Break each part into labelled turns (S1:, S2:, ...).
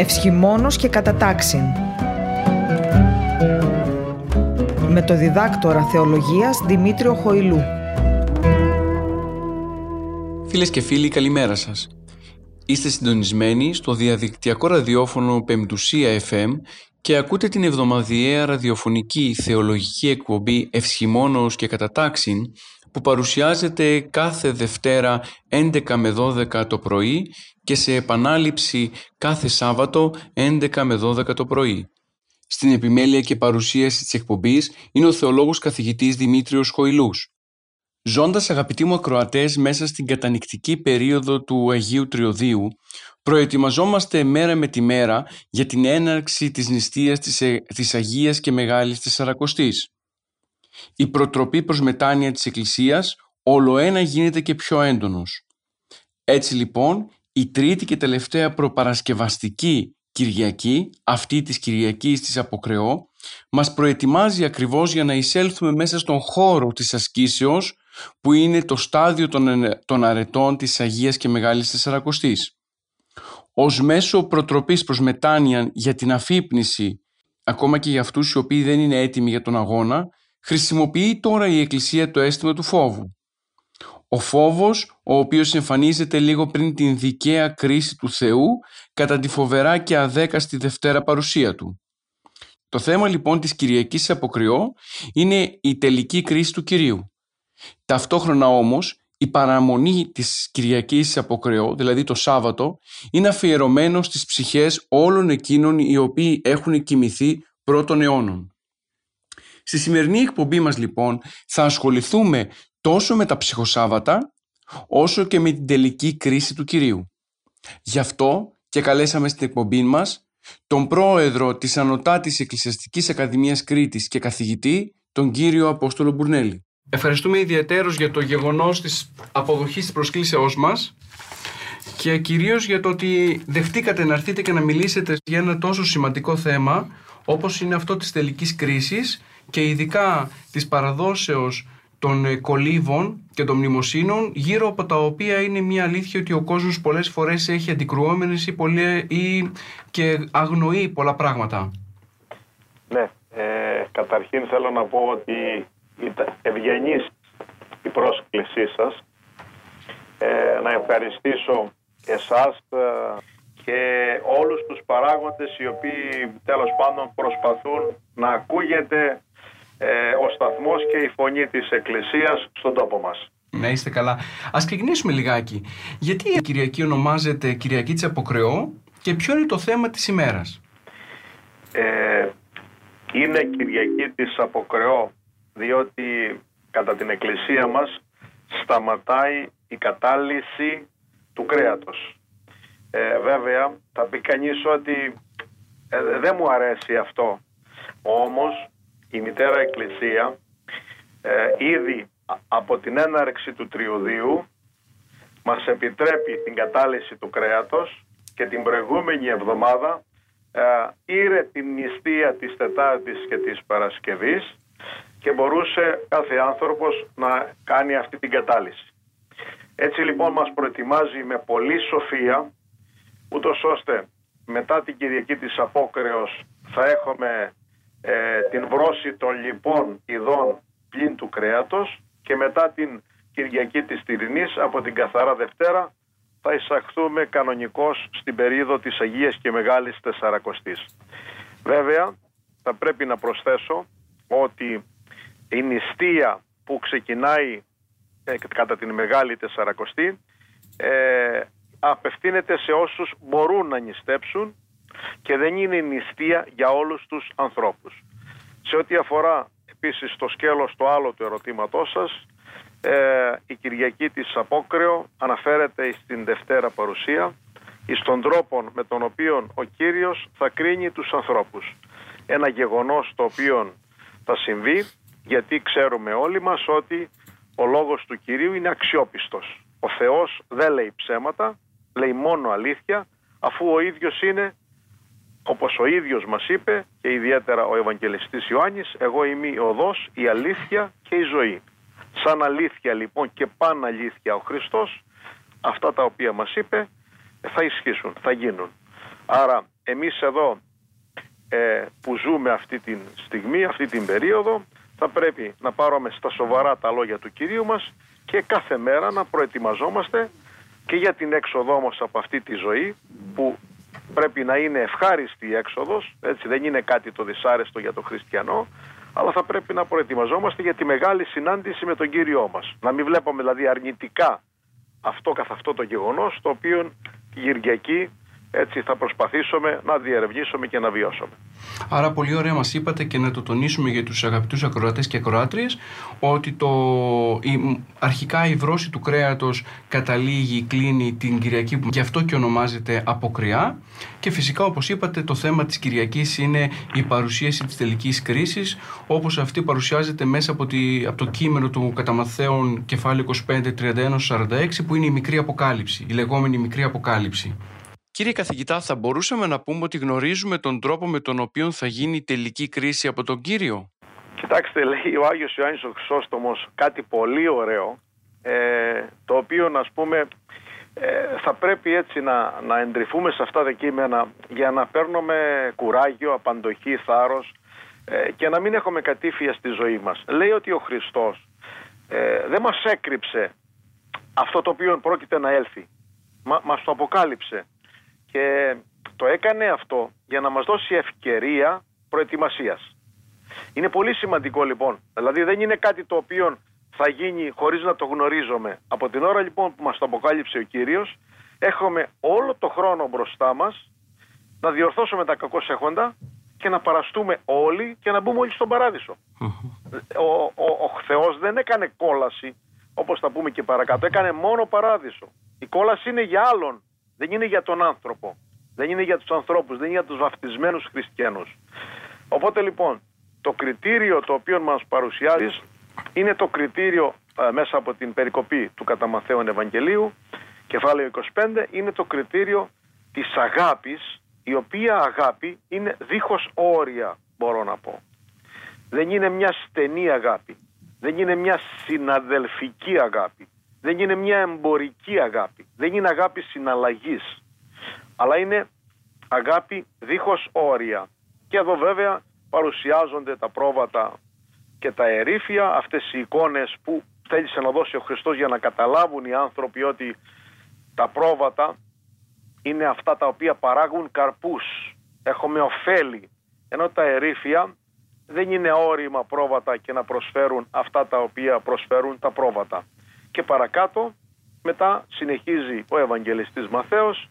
S1: Ευσχημόνος και κατατάξιν. Με το διδάκτορα θεολογίας Δημήτριο Χοηλού.
S2: Φίλες και φίλοι, καλημέρα σας. Είστε συντονισμένοι στο διαδικτυακό ραδιόφωνο Πεμπτουσία FM και ακούτε την εβδομαδιαία ραδιοφωνική θεολογική εκπομπή Ευσχημόνος και Κατατάξιν που παρουσιάζεται κάθε Δευτέρα 11 με 12 το πρωί και σε επανάληψη κάθε Σάββατο 11 με 12 το πρωί. Στην επιμέλεια και παρουσίαση της εκπομπής είναι ο θεολόγος καθηγητής Δημήτριος Χοηλούς. Ζώντας αγαπητοί μου ακροατές μέσα στην κατανικτική περίοδο του Αγίου Τριωδίου, προετοιμαζόμαστε μέρα με τη μέρα για την έναρξη της νηστείας της, ε, της Αγίας και Μεγάλης Τεσσαρακοστής. Η προτροπή προς μετάνοια της Εκκλησίας όλο ένα γίνεται και πιο έντονος. Έτσι λοιπόν η τρίτη και τελευταία προπαρασκευαστική Κυριακή, αυτή της Κυριακής της Αποκρεώ, μας προετοιμάζει ακριβώς για να εισέλθουμε μέσα στον χώρο της ασκήσεως που είναι το στάδιο των, των αρετών της Αγίας και Μεγάλης Τεσσαρακοστής. Ως μέσο προτροπής προς μετάνοια για την αφύπνιση, ακόμα και για αυτούς οι οποίοι δεν είναι έτοιμοι για τον αγώνα, χρησιμοποιεί τώρα η Εκκλησία το αίσθημα του φόβου. Ο φόβος, ο οποίος εμφανίζεται λίγο πριν την δικαία κρίση του Θεού κατά τη φοβερά και αδέκαστη Δευτέρα παρουσία Του. Το θέμα λοιπόν της Κυριακής Αποκριώ είναι η τελική κρίση του Κυρίου. Ταυτόχρονα όμως η παραμονή της Κυριακής Αποκριώ, δηλαδή το Σάββατο, είναι αφιερωμένο στις ψυχές όλων εκείνων οι οποίοι έχουν κοιμηθεί πρώτων αιώνων. Στη σημερινή εκπομπή μας λοιπόν θα ασχοληθούμε τόσο με τα ψυχοσάββατα όσο και με την τελική κρίση του Κυρίου. Γι' αυτό και καλέσαμε στην εκπομπή μας τον πρόεδρο της Ανωτάτης Εκκλησιαστικής Ακαδημίας Κρήτης και καθηγητή, τον κύριο Απόστολο Μπουρνέλη.
S3: Ευχαριστούμε ιδιαίτερως για το γεγονός της αποδοχής της προσκλήσεώς μας και κυρίως για το ότι δεχτήκατε να έρθετε και να μιλήσετε για ένα τόσο σημαντικό θέμα όπως είναι αυτό της τελικής κρίσης και ειδικά της παραδόσεως των ε, κολύβων και των μνημοσύνων γύρω από τα οποία είναι μια αλήθεια ότι ο κόσμος πολλές φορές έχει αντικρουόμενες ή, ή και αγνοεί πολλά πράγματα.
S4: Ναι, ε, καταρχήν θέλω να πω ότι ήταν ευγενής η πρόσκλησή σας ε, να ευχαριστήσω εσάς ε, και όλους τους παράγοντες οι οποίοι τέλος πάντων προσπαθούν να ακούγεται ε, ο σταθμός και η φωνή της Εκκλησίας στον τόπο μας.
S3: Να είστε καλά. Ας ξεκινήσουμε λιγάκι. Γιατί η Κυριακή ονομάζεται Κυριακή της Αποκρεώ και ποιο είναι το θέμα της ημέρας;
S4: Ε, είναι Κυριακή της Αποκρεώ διότι κατά την Εκκλησία μας σταματάει η κατάλυση του κρέατος. Ε, βέβαια θα πει κανείς ότι ε, δεν μου αρέσει αυτό. Όμως η Μητέρα Εκκλησία ε, ήδη από την έναρξη του Τριωδίου μας επιτρέπει την κατάλυση του κρέατος και την προηγούμενη εβδομάδα ε, ήρε την νηστεία της Τετάρτης και της Παρασκευής και μπορούσε κάθε άνθρωπος να κάνει αυτή την κατάλυση. Έτσι λοιπόν μας προετοιμάζει με πολλή σοφία ούτως ώστε μετά την Κυριακή της Απόκρεως θα έχουμε ε, την βρώση των λοιπών ειδών πλην του κρέατος και μετά την Κυριακή της Τυρινής από την Καθαρά Δευτέρα θα εισαχθούμε κανονικώς στην περίοδο της Αγίας και Μεγάλης Τεσσαρακοστής. Βέβαια θα πρέπει να προσθέσω ότι η νηστεία που ξεκινάει ε, κατά την Μεγάλη Τεσσαρακοστή ε, απευθύνεται σε όσους μπορούν να νηστέψουν και δεν είναι νηστεία για όλους τους ανθρώπους. Σε ό,τι αφορά επίσης το σκέλος το άλλο του ερωτήματός σας, ε, η Κυριακή της Απόκρεο αναφέρεται στην Δευτέρα Παρουσία εις τον τρόπο με τον οποίο ο Κύριος θα κρίνει τους ανθρώπους. Ένα γεγονός το οποίο θα συμβεί γιατί ξέρουμε όλοι μας ότι ο λόγος του Κυρίου είναι αξιόπιστος. Ο Θεός δεν λέει ψέματα, λέει μόνο αλήθεια αφού ο ίδιος είναι όπως ο ίδιος μας είπε και ιδιαίτερα ο Ευαγγελιστής Ιωάννης εγώ είμαι η οδός, η αλήθεια και η ζωή. Σαν αλήθεια λοιπόν και παν αλήθεια ο Χριστός αυτά τα οποία μας είπε θα ισχύσουν, θα γίνουν. Άρα εμείς εδώ ε, που ζούμε αυτή τη στιγμή, αυτή την περίοδο, θα πρέπει να πάρουμε στα σοβαρά τα λόγια του Κυρίου μας και κάθε μέρα να προετοιμαζόμαστε και για την έξοδό μας από αυτή τη ζωή που πρέπει να είναι ευχάριστη η έξοδος, έτσι δεν είναι κάτι το δυσάρεστο για τον χριστιανό, αλλά θα πρέπει να προετοιμαζόμαστε για τη μεγάλη συνάντηση με τον Κύριό μας. Να μην βλέπουμε δηλαδή αρνητικά αυτό καθ' αυτό το γεγονός, το οποίο η Κυριακή έτσι θα προσπαθήσουμε να διερευνήσουμε και να βιώσουμε.
S2: Άρα πολύ ωραία μας είπατε και να το τονίσουμε για τους αγαπητούς ακροατές και ακροάτριες ότι το, η, αρχικά η βρώση του κρέατος καταλήγει, κλείνει την Κυριακή που γι' αυτό και ονομάζεται αποκριά και φυσικά όπως είπατε το θέμα της Κυριακής είναι η παρουσίαση της τελικής κρίσης όπως αυτή παρουσιάζεται μέσα από, τη, από το κείμενο του Καταμαθαίων κεφάλαιο 25-31-46 που είναι η μικρή αποκάλυψη, η λεγόμενη μικρή αποκάλυψη.
S5: Κύριε καθηγητά, θα μπορούσαμε να πούμε ότι γνωρίζουμε τον τρόπο με τον οποίο θα γίνει η τελική κρίση από τον Κύριο;
S4: Κοιτάξτε, λέει ο Άγιος Ιωάννης ο Χρυσόστομος κάτι πολύ ωραίο, ε, το οποίο να πούμε ε, θα πρέπει έτσι να, να εντρυφούμε σε αυτά τα κείμενα για να παίρνουμε κουράγιο, απαντοχή, θάρρος ε, και να μην έχουμε κατήφια στη ζωή μας. Λέει ότι ο Χριστός ε, δεν μας έκρυψε αυτό το οποίο πρόκειται να έλθει. Μα, μας το αποκάλυψε. Και το έκανε αυτό για να μας δώσει ευκαιρία προετοιμασίας. Είναι πολύ σημαντικό λοιπόν. Δηλαδή δεν είναι κάτι το οποίο θα γίνει χωρίς να το γνωρίζουμε. Από την ώρα λοιπόν που μας το αποκάλυψε ο Κύριος έχουμε όλο το χρόνο μπροστά μας να διορθώσουμε τα κακό έχοντα και να παραστούμε όλοι και να μπούμε όλοι στον παράδεισο. Ο, ο, ο Θεός δεν έκανε κόλαση όπως θα πούμε και παρακάτω. Έκανε μόνο παράδεισο. Η κόλαση είναι για άλλον δεν είναι για τον άνθρωπο. Δεν είναι για τους ανθρώπους, δεν είναι για τους βαφτισμένους χριστιανούς. Οπότε λοιπόν, το κριτήριο το οποίο μας παρουσιάζεις είναι το κριτήριο ε, μέσα από την περικοπή του κατά Ευαγγελίου, κεφάλαιο 25, είναι το κριτήριο της αγάπης, η οποία αγάπη είναι δίχως όρια, μπορώ να πω. Δεν είναι μια στενή αγάπη, δεν είναι μια συναδελφική αγάπη, δεν είναι μια εμπορική αγάπη, δεν είναι αγάπη συναλλαγής, αλλά είναι αγάπη δίχως όρια. Και εδώ βέβαια παρουσιάζονται τα πρόβατα και τα ερήφια, αυτές οι εικόνες που θέλησε να δώσει ο Χριστός για να καταλάβουν οι άνθρωποι ότι τα πρόβατα είναι αυτά τα οποία παράγουν καρπούς, έχουμε ωφέλη, ενώ τα ερήφια δεν είναι όρημα πρόβατα και να προσφέρουν αυτά τα οποία προσφέρουν τα πρόβατα. Και παρακάτω μετά συνεχίζει ο Ευαγγελιστής Μαθαίος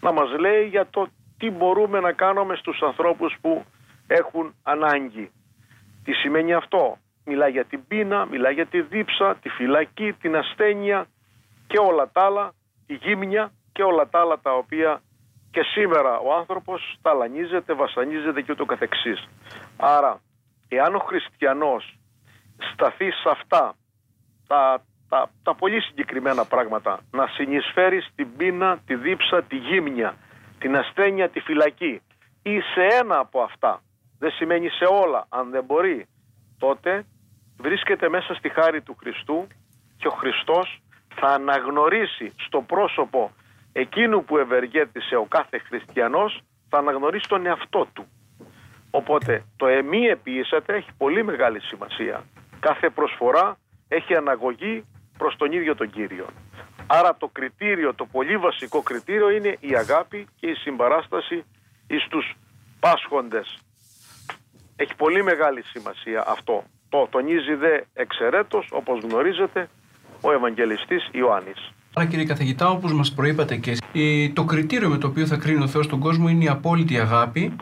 S4: να μας λέει για το τι μπορούμε να κάνουμε στους ανθρώπους που έχουν ανάγκη. Τι σημαίνει αυτό; Μιλάει για την πείνα, μιλάει για τη δίψα, τη φυλακή, την ασθένεια και όλα τα άλλα, τη γύμνια και όλα τα άλλα τα οποία και σήμερα ο άνθρωπος ταλανίζεται, βασανίζεται και ούτω καθεξής. Άρα, εάν ο χριστιανός σταθεί σε αυτά τα τα, τα πολύ συγκεκριμένα πράγματα. Να συνεισφέρει την πείνα, τη δίψα, τη γύμνια, την ασθένεια, τη φυλακή ή σε ένα από αυτά. Δεν σημαίνει σε όλα. Αν δεν μπορεί, τότε βρίσκεται μέσα στη χάρη του Χριστού και ο Χριστός θα αναγνωρίσει στο πρόσωπο εκείνου που ευεργέτησε ο κάθε χριστιανός θα αναγνωρίσει τον εαυτό του. Οπότε το εμεί επίησατε έχει πολύ μεγάλη σημασία. Κάθε προσφορά έχει αναγωγή προς τον ίδιο τον Κύριο. Άρα το κριτήριο, το πολύ βασικό κριτήριο είναι η αγάπη και η συμπαράσταση εις τους πάσχοντες. Έχει πολύ μεγάλη σημασία αυτό. Το τονίζει δε εξαιρέτως, όπως γνωρίζετε, ο Ευαγγελιστής Ιωάννης.
S2: Άρα κύριε καθηγητά, όπως μας προείπατε και το κριτήριο με το οποίο θα κρίνει ο Θεός τον κόσμο είναι η απόλυτη αγάπη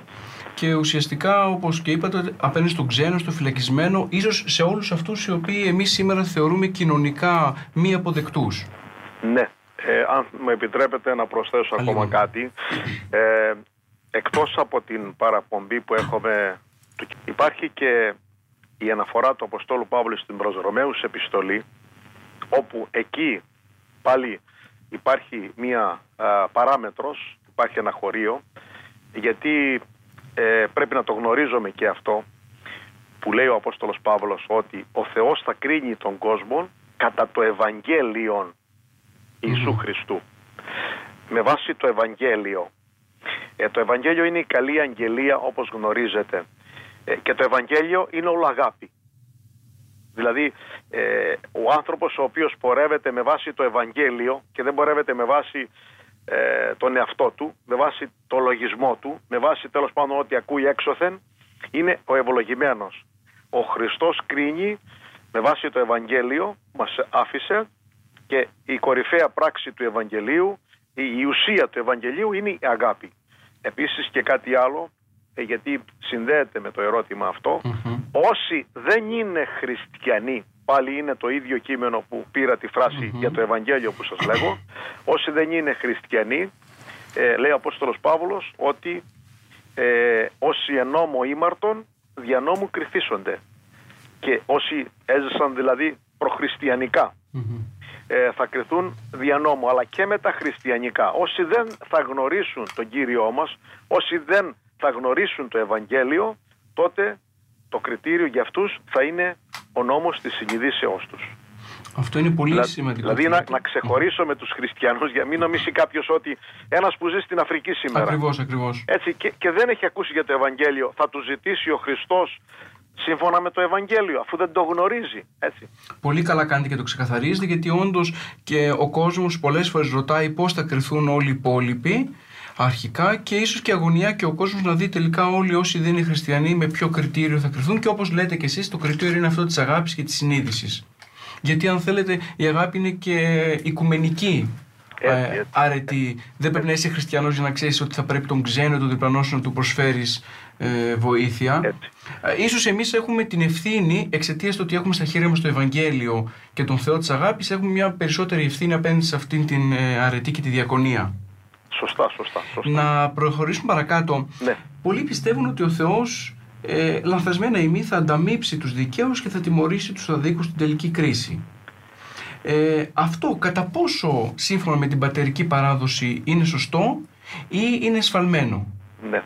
S2: και ουσιαστικά όπως και είπατε απέναντι στον ξένο, στο φυλακισμένο ίσως σε όλους αυτούς οι οποίοι εμείς σήμερα θεωρούμε κοινωνικά μη αποδεκτούς.
S4: Ναι, ε, αν μου επιτρέπετε να προσθέσω ακόμα κάτι. Ε, εκτός από την παραπομπή που έχουμε υπάρχει και η αναφορά του Αποστόλου Παύλου στην προς Ρωμαίους επιστολή όπου εκεί πάλι υπάρχει μία α, παράμετρος, υπάρχει ένα χωρίο γιατί ε, πρέπει να το γνωρίζουμε και αυτό που λέει ο Απόστολος Παύλος ότι ο Θεός θα κρίνει τον κόσμο κατά το Ευαγγέλιο Ιησού Χριστού. Με βάση το Ευαγγέλιο Ε, το Ευαγγέλιο είναι η καλή αγγελία όπως γνωρίζετε. Ε, και το Ευαγγέλιο είναι όλο αγάπη. Δηλαδή ε, ο άνθρωπος ο οποίος πορεύεται με βάση το Ευαγγέλιο και δεν πορεύεται με βάση ε, τον εαυτό του, με βάση το λογισμό του, με βάση τέλος πάντων ό,τι ακούει έξωθεν, είναι ο ευλογημένος. Ο Χριστός κρίνει με βάση το Ευαγγέλιο, μας άφησε και η κορυφαία πράξη του Ευαγγελίου, η ουσία του Ευαγγελίου είναι η αγάπη. Επίσης και κάτι άλλο, ε, γιατί συνδέεται με το ερώτημα όσοι δεν είναι χριστιανοί, πάλι είναι το ίδιο κείμενο που πήρα τη φραση για το Ευαγγέλιο που σας λέγω, όσοι δεν είναι χριστιανοί, ε, λέει ο Απόστολος Παύλος ότι ε, όσοι ενόμο ήμαρτον διανόμου κρυθίσονται και όσοι έζησαν δηλαδή ε, θα κρυθούν δια νόμου αλλά και με τα χριστιανικά. Όσοι δεν θα γνωρίσουν τον Κύριό μας όσοι δεν θα γνωρίσουν το Ευαγγέλιο τότε το κριτήριο για αυτούς θα είναι ο νόμος της συνειδήσεώς τους
S2: αυτό είναι πολύ σημαντικό.
S4: Δηλαδή να, να ξεχωρίσω με τους χριστιανούς για μην νομίσει κάποιος ότι ένας που ζει στην Αφρική σήμερα.
S2: Ακριβώς, ακριβώς.
S4: Έτσι, και, και δεν έχει ακούσει για το Ευαγγέλιο. Θα του ζητήσει ο Χριστός σύμφωνα με το Ευαγγέλιο, αφού δεν το γνωρίζει. Έτσι.
S2: Πολύ καλά κάνετε και το ξεκαθαρίζετε, γιατί όντως και ο κόσμος πολλές φορές ρωτάει πώς θα κρυθούν όλοι οι υπόλοιποι αρχικά και ίσως και αγωνιά και ο κόσμος να δει τελικά όλοι όσοι δεν είναι χριστιανοί με ποιο κριτήριο θα κρυθούν και όπως λέτε και εσείς, το κριτήριο είναι αυτό της αγάπης και της συνείδησης. Γιατί αν θέλετε η αγάπη είναι και οικουμενική. Ε, άρετη, δεν πρέπει να είσαι χριστιανός για να ξέρεις ότι θα πρέπει τον ξένο, τον διπλανός σου να του προσφέρεις ε, βοήθεια. Ε, ίσως εμείς έχουμε την ευθύνη εξαιτίας του ότι έχουμε στα χέρια μας το Ευαγγέλιο και τον Θεό της αγάπης έχουμε μια περισσότερη ευθύνη απέναντι σε αυτήν την ε, αρετή και τη διακονία.
S4: Σωστά, σωστά, σωστά.
S2: Να προχωρήσουμε παρακάτω.
S4: Ναι.
S2: Πολλοί πιστεύουν ότι ο Θεός ε, λανθασμένα ημί θα ανταμείψει τους δικαίους και θα τιμωρήσει τους αδίκους στην τελική κρίση. Ε, αυτό κατά πόσο σύμφωνα με την πατερική παράδοση είναι σωστό ή είναι σφαλμένο.
S4: Ναι.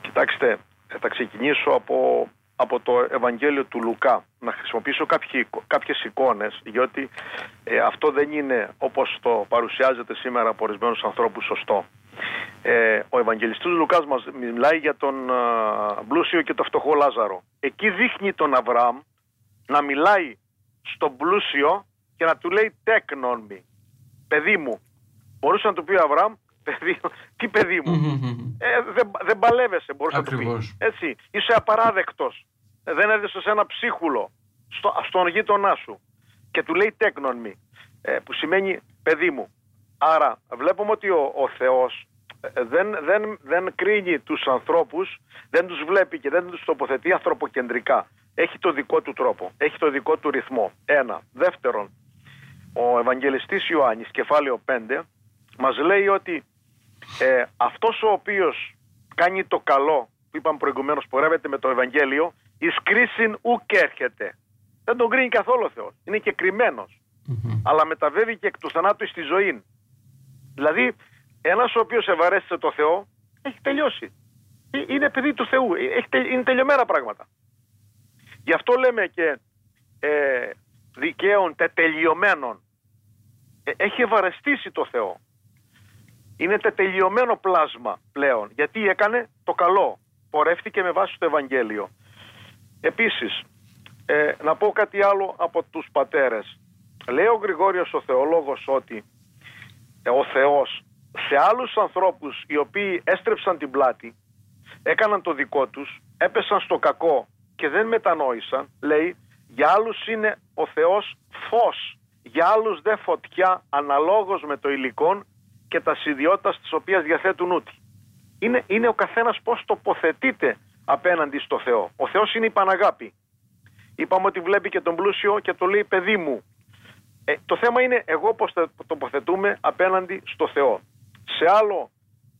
S4: Κοιτάξτε, θα ξεκινήσω από, από το Ευαγγέλιο του Λουκά. Να χρησιμοποιήσω κάποιοι, κάποιες εικόνες, γιατί ε, αυτό δεν είναι όπως το παρουσιάζεται σήμερα από ορισμένους ανθρώπους σωστό. Ε, ο Ευαγγελιστής Λουκάς μας μιλάει για τον πλούσιο και το φτωχό Λάζαρο. Εκεί δείχνει τον Αβραάμ να μιλάει στον πλούσιο και να του λέει τέκνον μη, παιδί μου. Μπορούσε να του πει ο Αβραάμ, παιδί, τι παιδί μου. ε, δεν, δεν παλεύεσαι, μπορούσε να του πεις. Έτσι, είσαι απαράδεκτος. Ε, δεν έδωσε ένα ψίχουλο στο, στον γείτονά σου. Και του λέει τέκνον μη, ε, που σημαίνει παιδί μου. Άρα βλέπουμε ότι ο, ο Θεός ε, δεν, δεν, δεν κρίνει τους ανθρώπους, δεν τους βλέπει και δεν τους τοποθετεί ανθρωποκεντρικά. Έχει το δικό του τρόπο, έχει το δικό του ρυθμό. Ένα. Δεύτερον, ο Ευαγγελιστής Ιωάννης, κεφάλαιο 5, μας λέει ότι ε, αυτός ο οποίος κάνει το καλό, που είπαμε προηγουμένως, πορεύεται με το Ευαγγέλιο, εις κρίσιν ουκ έρχεται. Δεν τον κρίνει καθόλου ο Θεός. Είναι και κρυμμενος Αλλά μεταβαίνει και εκ του θανάτου στη ζωή. Δηλαδή, ένας ο οποίος ευαρέστησε το Θεό, έχει τελειώσει. Ε, είναι παιδί του Θεού. Έχει, είναι τελειωμένα πράγματα. Γι' αυτό λέμε και ε, δικαίων τετελειωμένων ε, έχει ευαρεστήσει το Θεό. Είναι τετελειωμένο πλάσμα πλέον, γιατί έκανε το καλό. Πορεύτηκε με βάση το Ευαγγέλιο. Επίσης, ε, να πω κάτι άλλο από τους πατέρες. Λέει ο Γρηγόριος ο θεολόγος ότι ε, ο Θεός σε άλλους ανθρώπους οι οποίοι έστρεψαν την πλάτη, έκαναν το δικό τους, έπεσαν στο κακό και δεν μετανόησαν, λέει, για άλλους είναι ο Θεός φως για άλλους δε φωτιά αναλόγως με το υλικό και τα ιδιότητα τις οποίες διαθέτουν ούτι. Είναι, είναι ο καθένας πώς τοποθετείται απέναντι στο Θεό. Ο Θεός είναι η Παναγάπη. Είπαμε ότι βλέπει και τον πλούσιο και το λέει παιδί μου. Ε, το θέμα είναι εγώ πώς θα τοποθετούμε απέναντι στο Θεό. Σε άλλο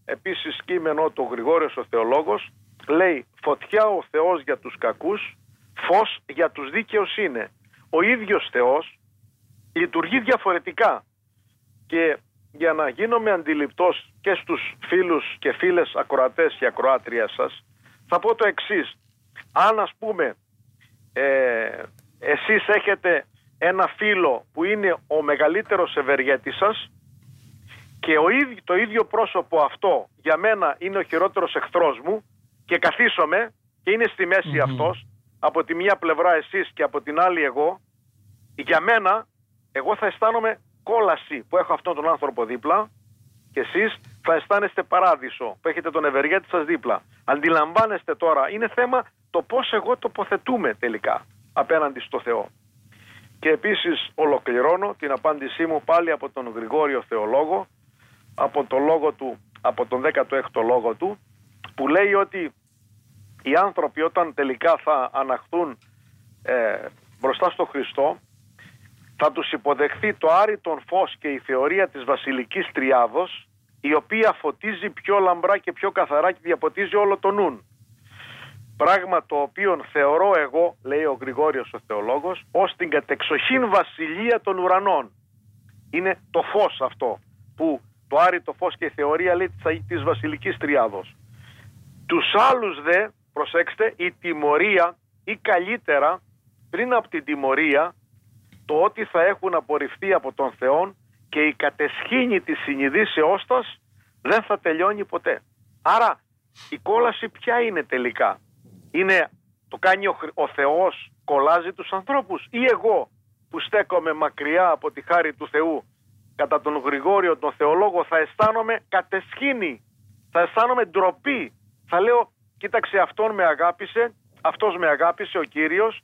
S4: επίσης κείμενο το Γρηγόριος ο Θεολόγος λέει φωτιά ο Θεός για τους κακούς, φως για τους δίκαιους είναι. Ο ίδιος Θεός λειτουργεί διαφορετικά. Και για να γίνομαι αντιληπτός και στους φίλους και φίλες ακροατές και ακροάτριας σας, θα πω το εξής. Αν ας πούμε ε, εσείς έχετε ένα φίλο που είναι ο μεγαλύτερος ευεργέτης σας και ο ίδιο, το ίδιο πρόσωπο αυτό για μένα είναι ο χειρότερος εχθρός μου και καθίσομαι και είναι στη μέση αυτός από τη μία πλευρά εσείς και από την άλλη εγώ για μένα εγώ θα αισθάνομαι κόλαση που έχω αυτόν τον άνθρωπο δίπλα και εσείς θα αισθάνεστε παράδεισο που έχετε τον ευεργέτη σας δίπλα. Αντιλαμβάνεστε τώρα, είναι θέμα το πώς εγώ τοποθετούμε τελικά απέναντι στο Θεό. Και επίσης ολοκληρώνω την απάντησή μου πάλι από τον Γρηγόριο Θεολόγο, από, το λόγο του, από τον 16ο λόγο του, που λέει ότι οι άνθρωποι όταν τελικά θα αναχθούν ε, μπροστά στο Χριστό, θα τους υποδεχθεί το άρρητον φως και η θεωρία της βασιλικής τριάδος, η οποία φωτίζει πιο λαμπρά και πιο καθαρά και διαποτίζει όλο το νουν. Πράγμα το οποίο θεωρώ εγώ, λέει ο Γρηγόριος ο θεολόγος, ως την κατεξοχήν βασιλεία των ουρανών. Είναι το φως αυτό, που το άρρητο φως και η θεωρία λέει της βασιλικής τριάδος. Τους άλλους δε, προσέξτε, η τιμωρία ή καλύτερα πριν από την τιμωρία το ότι θα έχουν απορριφθεί από τον Θεό και η κατεσχήνη της συνειδήσεώς σας δεν θα τελειώνει ποτέ. Άρα η κόλαση ποια είναι τελικά; Είναι το κάνει ο, ο Θεός κολλάζει τους ανθρώπους ή εγώ που στέκομαι μακριά από τη χάρη του Θεού κατά τον Γρηγόριο τον Θεολόγο θα αισθάνομαι κατεσχήνη, θα αισθάνομαι ντροπή. Θα λέω κοίταξε αυτόν με αγάπησε, αυτός με αγάπησε ο Κύριος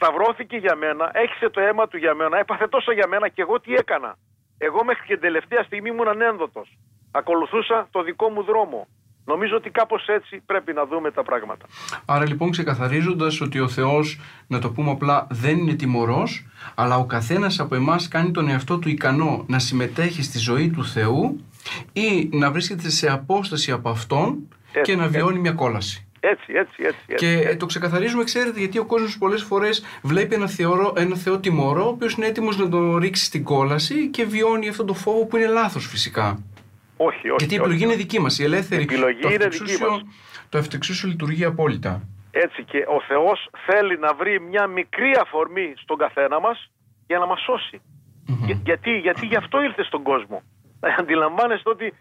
S4: σταυρώθηκε για μένα, έχισε το αίμα του για μένα, έπαθε τόσο για μένα και εγώ τι έκανα. Εγώ μέχρι και την τελευταία στιγμή ήμουν ανένδοτος. Ακολουθούσα το δικό μου δρόμο. Νομίζω ότι κάπως έτσι πρέπει να δούμε τα πράγματα.
S2: Άρα λοιπόν ξεκαθαρίζοντας ότι ο Θεός, να το πούμε απλά, δεν είναι τιμωρός, αλλά ο καθένας από εμάς κάνει τον εαυτό του ικανό να συμμετέχει στη ζωή του Θεού ή να βρίσκεται σε απόσταση από Αυτόν και να βιώνει μια κόλαση.
S4: Έτσι, έτσι, έτσι. έτσι
S2: και έτσι. το ξεκαθαρίζουμε, ξέρετε, γιατί ο κόσμος πολλές φορές βλέπει ένα, θεωρό, ένα θεό τιμωρό, ο οποίος είναι έτοιμος να τον ρίξει στην κόλαση και βιώνει αυτόν τον φόβο που είναι λάθος φυσικά.
S4: Όχι, όχι.
S2: Γιατί η επιλογή είναι δική μας. Η ελεύθερη.
S4: Η επιλογή
S2: το
S4: είναι δική μας.
S2: Το ευτεξούσιο λειτουργεί απόλυτα.
S4: Έτσι και ο Θεός θέλει να βρει μια μικρή αφορμή στον καθένα μας για να μας σωσει γιατί, γιατί γι' αυτό ήρθε στον κόσμο. Αντιλαμβάνεστε ότι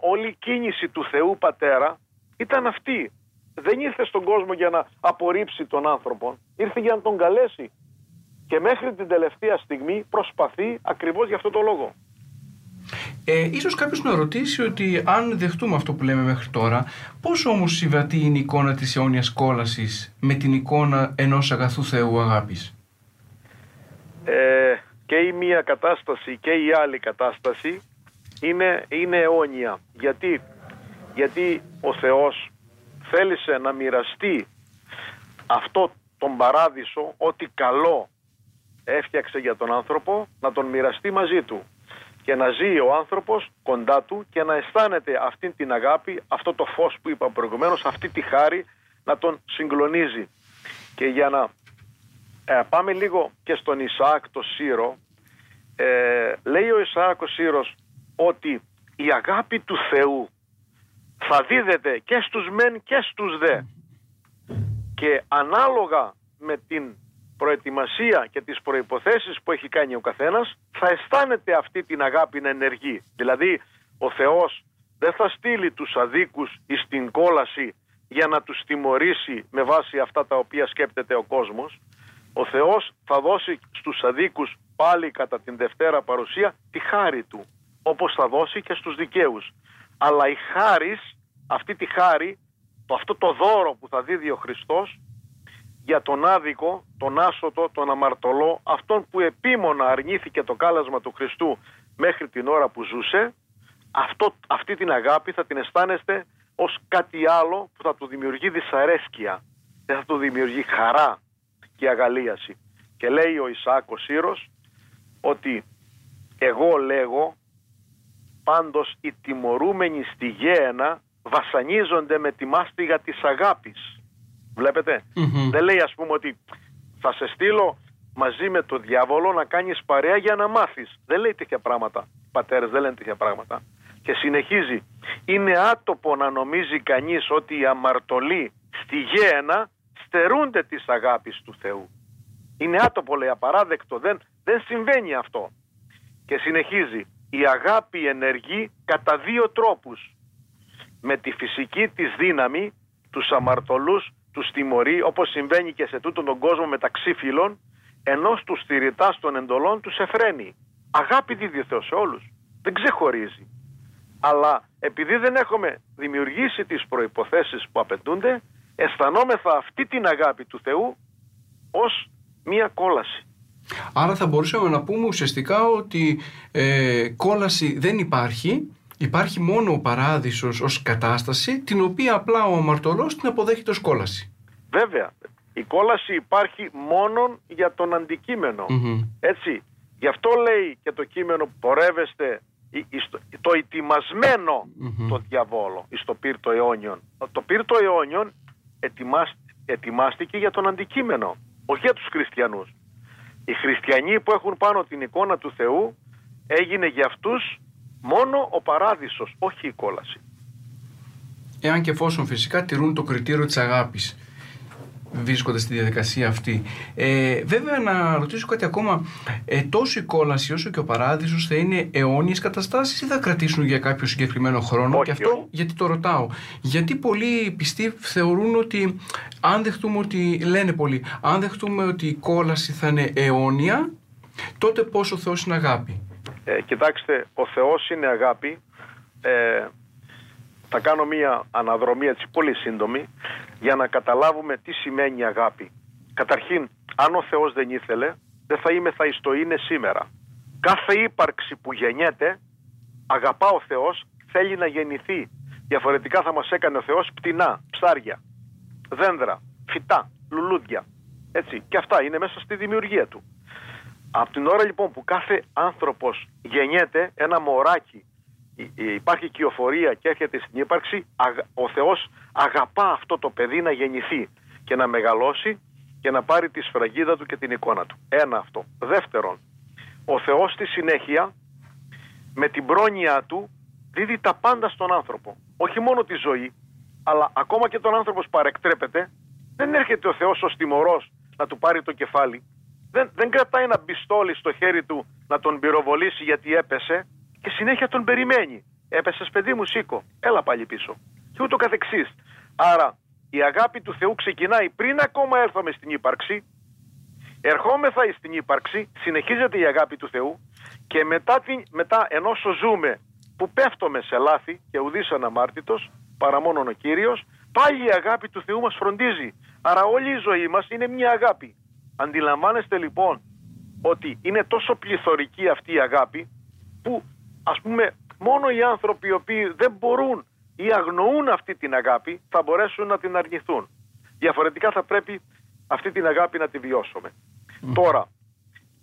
S4: όλη η κίνηση του Θεού Πατέρα ήταν αυτή δεν ήρθε στον κόσμο για να απορρίψει τον άνθρωπο, ήρθε για να τον καλέσει. Και μέχρι την τελευταία στιγμή προσπαθεί ακριβώς για αυτό το λόγο.
S2: Ε, ίσως κάποιος να ρωτήσει ότι αν δεχτούμε αυτό που λέμε μέχρι τώρα, πώς όμως συμβατεί είναι η εικόνα της αιώνιας κόλασης με την εικόνα ενός αγαθού Θεού αγάπης;
S4: Ε, και η μία κατάσταση και η άλλη κατάσταση είναι, είναι αιώνια. Γιατί, γιατί ο Θεός θέλησε να μοιραστεί αυτό τον παράδεισο, ό,τι καλό έφτιαξε για τον άνθρωπο, να τον μοιραστεί μαζί του και να ζει ο άνθρωπος κοντά του και να αισθάνεται αυτή την αγάπη, αυτό το φως που είπα προηγουμένως, αυτή τη χάρη να τον συγκλονίζει. Και για να ε, πάμε λίγο και στον Ισαάκ το Σύρο, ε, λέει ο Ισαάκ ο Σύρος ότι η αγάπη του Θεού θα δίδεται και στους μεν και στους δε. Και ανάλογα με την προετοιμασία και τις προϋποθέσεις που έχει κάνει ο καθένας θα αισθάνεται αυτή την αγάπη να ενεργεί. Δηλαδή ο Θεός δεν θα στείλει τους αδίκους στην κόλαση για να τους τιμωρήσει με βάση αυτά τα οποία σκέπτεται ο κόσμος. Ο Θεός θα δώσει στους αδίκους πάλι κατά την Δευτέρα παρουσία τη χάρη Του όπως θα δώσει και στους δικαίους αλλά η χάρις, αυτή τη χάρη, το, αυτό το δώρο που θα δίδει ο Χριστός για τον άδικο, τον άσωτο, τον αμαρτωλό, αυτόν που επίμονα αρνήθηκε το κάλασμα του Χριστού μέχρι την ώρα που ζούσε, αυτό, αυτή την αγάπη θα την αισθάνεστε ως κάτι άλλο που θα του δημιουργεί δυσαρέσκεια, δεν θα του δημιουργεί χαρά και αγαλίαση. Και λέει ο Ισάκος Σύρος ότι εγώ λέγω Πάντως οι τιμωρούμενοι στη γέαινα βασανίζονται με τη μάστιγα της αγάπης. Δεν λέει ας πούμε ότι θα σε στείλω μαζί με το διάβολο να κάνεις παρέα για να μάθεις. Δεν λέει τέτοια πράγματα. Πατέρες δεν λένε τέτοια πράγματα. Και συνεχίζει. Είναι άτοπο να νομίζει κανείς ότι οι αμαρτωλοί στη γέαινα στερούνται της αγάπης του Θεού. Είναι άτοπο λέει απαράδεκτο. Δεν, δεν συμβαίνει αυτό. Και συνεχίζει η αγάπη ενεργεί κατά δύο τρόπους. Με τη φυσική της δύναμη, τους αμαρτωλούς, τους τιμωρεί, όπως συμβαίνει και σε τούτον τον κόσμο μεταξύ φίλων, ενώ στους στηριτάς των εντολών τους εφραίνει. Αγάπη δίδει ο Θεός σε όλους. Δεν ξεχωρίζει. Αλλά επειδή δεν έχουμε δημιουργήσει τις προϋποθέσεις που απαιτούνται, αισθανόμεθα αυτή την αγάπη του Θεού ως μία κόλαση.
S2: Άρα θα μπορούσαμε να πούμε ουσιαστικά ότι ε, κόλαση δεν υπάρχει, υπάρχει μόνο ο παράδεισος ως κατάσταση, την οποία απλά ο αμαρτωλός την αποδέχεται ως κόλαση.
S4: Βέβαια, η κόλαση υπάρχει μόνο για τον αντικειμενο Έτσι, γι' αυτό λέει και το κείμενο πορεύεστε το ετοιμασμένο το διαβόλο εις το πύρτο αιώνιον. Το πύρτο αιώνιον ετοιμάστηκε για τον αντικείμενο, όχι για τους χριστιανούς. Οι χριστιανοί που έχουν πάνω την εικόνα του Θεού έγινε για αυτούς μόνο ο παράδεισος, όχι η κόλαση.
S2: Εάν και εφόσον φυσικά τηρούν το κριτήριο της αγάπης βρίσκονται στη διαδικασία αυτή. Ε, βέβαια να ρωτήσω κάτι ακόμα. Ε, τόσο η κόλαση όσο και ο παράδεισος θα είναι αιώνιες καταστάσεις ή θα κρατήσουν για κάποιο συγκεκριμένο χρόνο;
S4: Όχι,
S2: και αυτό γιατί το ρωτάω. Γιατί πολλοί πιστοί θεωρούν ότι αν δεχτούμε ότι, λένε πολλοί, αν δεχτούμε ότι η κόλαση θα είναι αιώνια, τότε πόσο ο Θεός είναι αγάπη;
S4: Ε, κοιτάξτε, ο Θεός είναι αγάπη. Ε, θα κάνω μία αναδρομή έτσι πολύ σύντομη για να καταλάβουμε τι σημαίνει αγάπη. Καταρχήν, αν ο Θεός δεν ήθελε, δεν θα είμαι θα το είναι σήμερα. Κάθε ύπαρξη που γεννιέται, αγαπά ο Θεός, θέλει να γεννηθεί. Διαφορετικά θα μας έκανε ο Θεός πτηνά, ψάρια, δέντρα, φυτά, λουλούδια. Έτσι. Και αυτά είναι μέσα στη δημιουργία του. Από την ώρα λοιπόν που κάθε άνθρωπος γεννιέται ένα μωράκι υπάρχει κυοφορία και έρχεται στην ύπαρξη, ο Θεός αγαπά αυτό το παιδί να γεννηθεί και να μεγαλώσει και να πάρει τη σφραγίδα του και την εικόνα του. Ένα αυτό. Δεύτερον, ο Θεός στη συνέχεια με την πρόνοια του δίδει τα πάντα στον άνθρωπο. Όχι μόνο τη ζωή, αλλά ακόμα και τον άνθρωπος που παρεκτρέπεται, δεν έρχεται ο Θεός ως τιμωρός να του πάρει το κεφάλι. Δεν, δεν κρατάει ένα πιστόλι στο χέρι του να τον πυροβολήσει γιατί έπεσε και συνέχεια τον περιμένει. Έπεσες παιδί μου, σήκω. Έλα πάλι πίσω. Και ούτω καθεξής. Άρα η αγάπη του Θεού ξεκινάει πριν ακόμα έρθουμε στην ύπαρξη. Ερχόμεθα στην ύπαρξη, συνεχίζεται η αγάπη του Θεού και μετά, την, μετά ενώ ζούμε που πέφτουμε σε λάθη και ουδής αναμάρτητος, παρά μόνον ο Κύριος, πάλι η αγάπη του Θεού μας φροντίζει. Άρα όλη η ζωή μας είναι μια αγάπη. Αντιλαμβάνεστε λοιπόν ότι είναι τόσο πληθωρική αυτή η αγάπη που ας πούμε μόνο οι άνθρωποι οι οποίοι δεν μπορούν ή αγνοούν αυτή την αγάπη θα μπορέσουν να την αρνηθούν. Διαφορετικά θα πρέπει αυτή την αγάπη να τη βιώσουμε. Τώρα,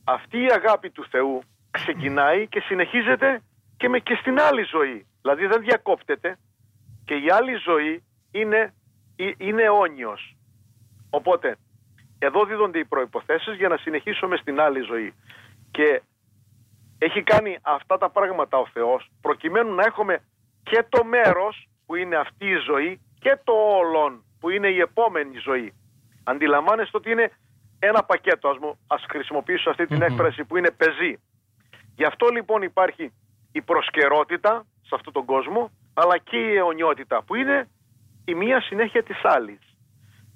S4: αυτή η αγάπη του Θεού ξεκινάει και συνεχίζεται και, με, και στην άλλη ζωή. Δηλαδή δεν διακόπτεται και η άλλη ζωή είναι, είναι αιώνιος. Οπότε, εδώ δίδονται οι προϋποθέσεις για να συνεχίσουμε στην άλλη ζωή. Και έχει κάνει αυτά τα πράγματα ο Θεός προκειμένου να έχουμε και το μέρος που είναι αυτή η ζωή και το όλον που είναι η επόμενη ζωή. Αντιλαμβάνεστε ότι είναι ένα πακέτο, ας, μου, ας χρησιμοποιήσω αυτή την έκφραση που είναι πεζή. Γι' αυτό λοιπόν υπάρχει η προσκαιρότητα σε αυτόν τον κόσμο αλλά και η αιωνιότητα που είναι η μία συνέχεια της άλλης.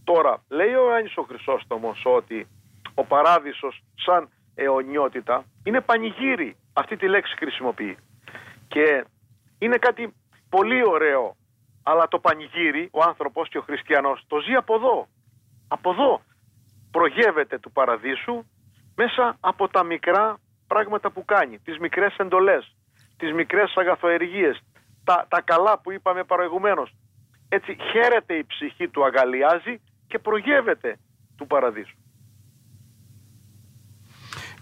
S4: Τώρα, λέει ο Άννης ο Χρυσόστομος ότι ο παράδεισος σαν αιωνιότητα είναι πανηγύρι. Αυτή τη λέξη χρησιμοποιεί. Και είναι κάτι πολύ ωραίο. Αλλά το πανηγύρι, ο άνθρωπος και ο χριστιανός, το ζει από εδώ. Από εδώ προγεύεται του παραδείσου μέσα από τα μικρά πράγματα που κάνει. Τις μικρές εντολές, τις μικρές αγαθοεργίες, τα, τα καλά που είπαμε προηγουμένως. Έτσι χαίρεται η ψυχή του, αγαλιάζει και προγεύεται του παραδείσου.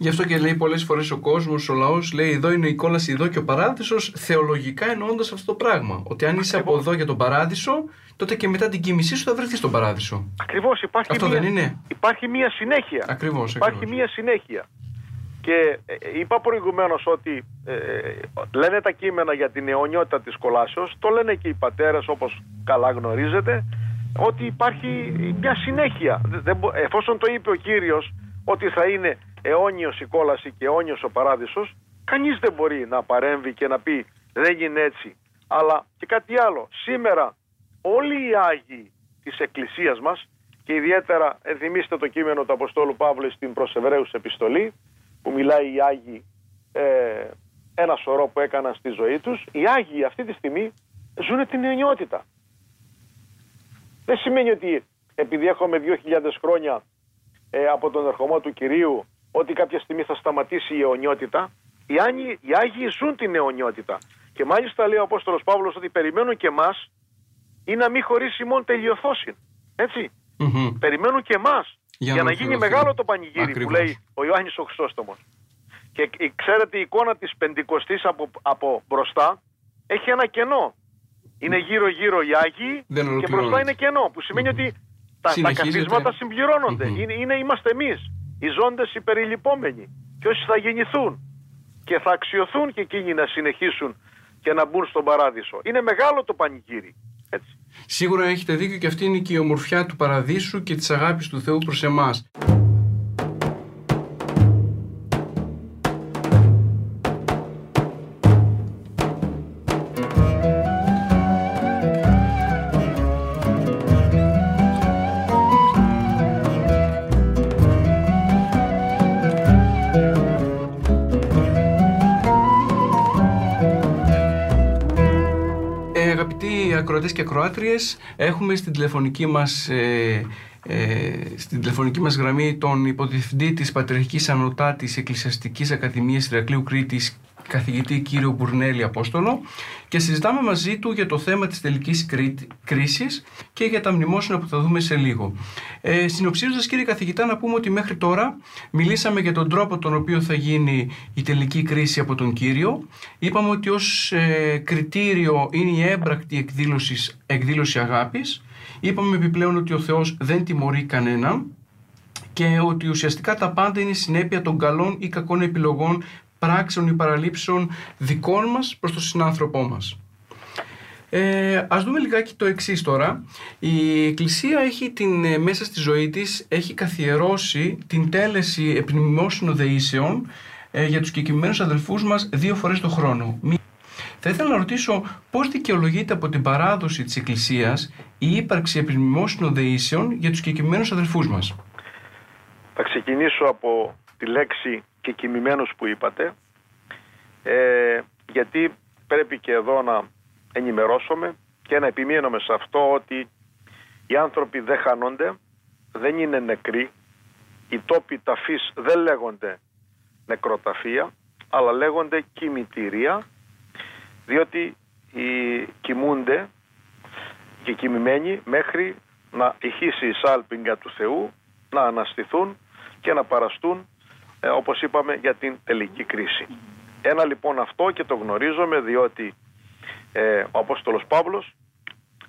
S2: Γι' αυτό και λέει πολλές φορές ο κόσμος, ο λαός, λέει εδώ είναι η κόλαση, εδώ και ο παράδεισος, θεολογικά εννοώντας αυτό το πράγμα. Ότι αν είσαι από εδώ για τον παράδεισο, τότε και μετά την κοίμησή σου θα βρεθείς στον παράδεισο.
S4: Ακριβώς υπάρχει,
S2: αυτό
S4: μια,
S2: δεν είναι.
S4: υπάρχει μια συνέχεια.
S2: Ακριβώς.
S4: Υπάρχει μια συνέχεια. Και ε, είπα προηγουμένως ότι ε, λένε τα κείμενα για την αιωνιότητα της κολάσεως, το λένε και οι πατέρες όπως καλά γνωρίζετε, ότι υπάρχει μια συνέχεια. εφόσον το είπε ο κύριος ότι θα είναι αιώνιος η κόλαση και αιώνιος ο παράδεισος, Κανείς δεν μπορεί να παρέμβει και να πει δεν είναι έτσι. Αλλά και κάτι άλλο. Σήμερα όλοι οι Άγιοι της Εκκλησίας μας και ιδιαίτερα ενθυμίστε το κείμενο του Αποστόλου Παύλου στην προς επιστολή που μιλάει οι Άγιοι ε, ένα σωρό που έκαναν στη ζωή τους. Οι Άγιοι αυτή τη στιγμή ζουν την αιωνιότητα. Δεν σημαίνει ότι επειδή έχουμε 2.000 χρόνια ε, από τον ερχομό του Κυρίου ότι κάποια στιγμή θα σταματήσει η αιωνιότητα. Οι Άγιοι, οι Άγιοι ζουν την αιωνιότητα. Και μάλιστα λέει ο Απόστολος Παύλος ότι περιμένουν και εμάς ή να μην χωρίσει μόνο τελειωθώσει. Έτσι. Mm-hmm. Περιμένουν και εμάς για, για, να, γίνει μεγάλο το πανηγύρι που λέει ο Ιωάννης ο Χριστόστομος. Και ξέρετε η εικόνα της Πεντηκοστής από, από μπροστά έχει ένα κενό. Είναι γύρω γύρω οι Άγιοι και μπροστά είναι κενό που σημαίνει ότι τα, τα καθίσματα Είναι, είναι, είμαστε εμείς, οι ζώντες οι περιλυπόμενοι και όσοι θα γεννηθούν και θα αξιωθούν και εκείνοι να συνεχίσουν και να μπουν στον παράδεισο. Είναι μεγάλο το πανηγύρι. Έτσι.
S2: Σίγουρα έχετε δίκιο και αυτή είναι και η ομορφιά του παραδείσου και της αγάπης του Θεού προς εμάς. Ακροάτριες. Έχουμε στην τηλεφωνική μας ε, ε, στην τηλεφωνική μας γραμμή τον υποδιευθυντή της Πατριαρχικής Ανωτάτης Εκκλησιαστικής Ακαδημίας Ηρακλείου Κρήτης καθηγητή κύριο Μπουρνέλη Απόστολο και συζητάμε μαζί του για το θέμα της τελικής κρίσης και για τα μνημόσυνα που θα δούμε σε λίγο. Ε, συνοψίζοντας κύριε καθηγητά να πούμε ότι μέχρι τώρα μιλήσαμε για τον τρόπο τον οποίο θα γίνει η τελική κρίση από τον Κύριο. Είπαμε ότι ως ε, κριτήριο είναι η έμπρακτη εκδήλωσης, εκδήλωση αγάπης. Είπαμε επιπλέον ότι ο Θεός δεν τιμωρεί κανέναν και ότι ουσιαστικά τα πάντα είναι συνέπεια των καλών ή κακών επιλογών πράξεων ή παραλήψεων δικών μας προς τον συνάνθρωπό μας. Ε, ας δούμε λιγάκι το εξής τώρα. Η Εκκλησία έχει την, ε, μέσα στη ζωή της έχει καθιερώσει την τέλεση επινημιώσεων δεήσεων ε, για τους κεκοιμημένους αδελφούς μας δύο φορές το χρόνο. Θα ήθελα να ρωτήσω πώς δικαιολογείται από την παράδοση της Εκκλησίας η ύπαρξη επιμνημόσυνων δεήσεων για τους κεκοιμημένους αδελφούς μας.
S4: Θα ξεκινήσω από τη λέξη και κοιμημένους που είπατε ε, γιατί πρέπει και εδώ να ενημερώσουμε και να επιμείνουμε σε αυτό ότι οι άνθρωποι δεν χάνονται, δεν είναι νεκροί, οι τόποι ταφής δεν λέγονται νεκροταφεία, αλλά λέγονται κημητήρια, διότι οι κοιμούνται και κοιμημένοι μέχρι να ηχήσει η σάλπιγγα του Θεού, να αναστηθούν και να παραστούν ε, όπως είπαμε για την τελική κρίση. Ένα λοιπόν αυτό και το γνωρίζουμε διότι ε, ο Απόστολος Παύλος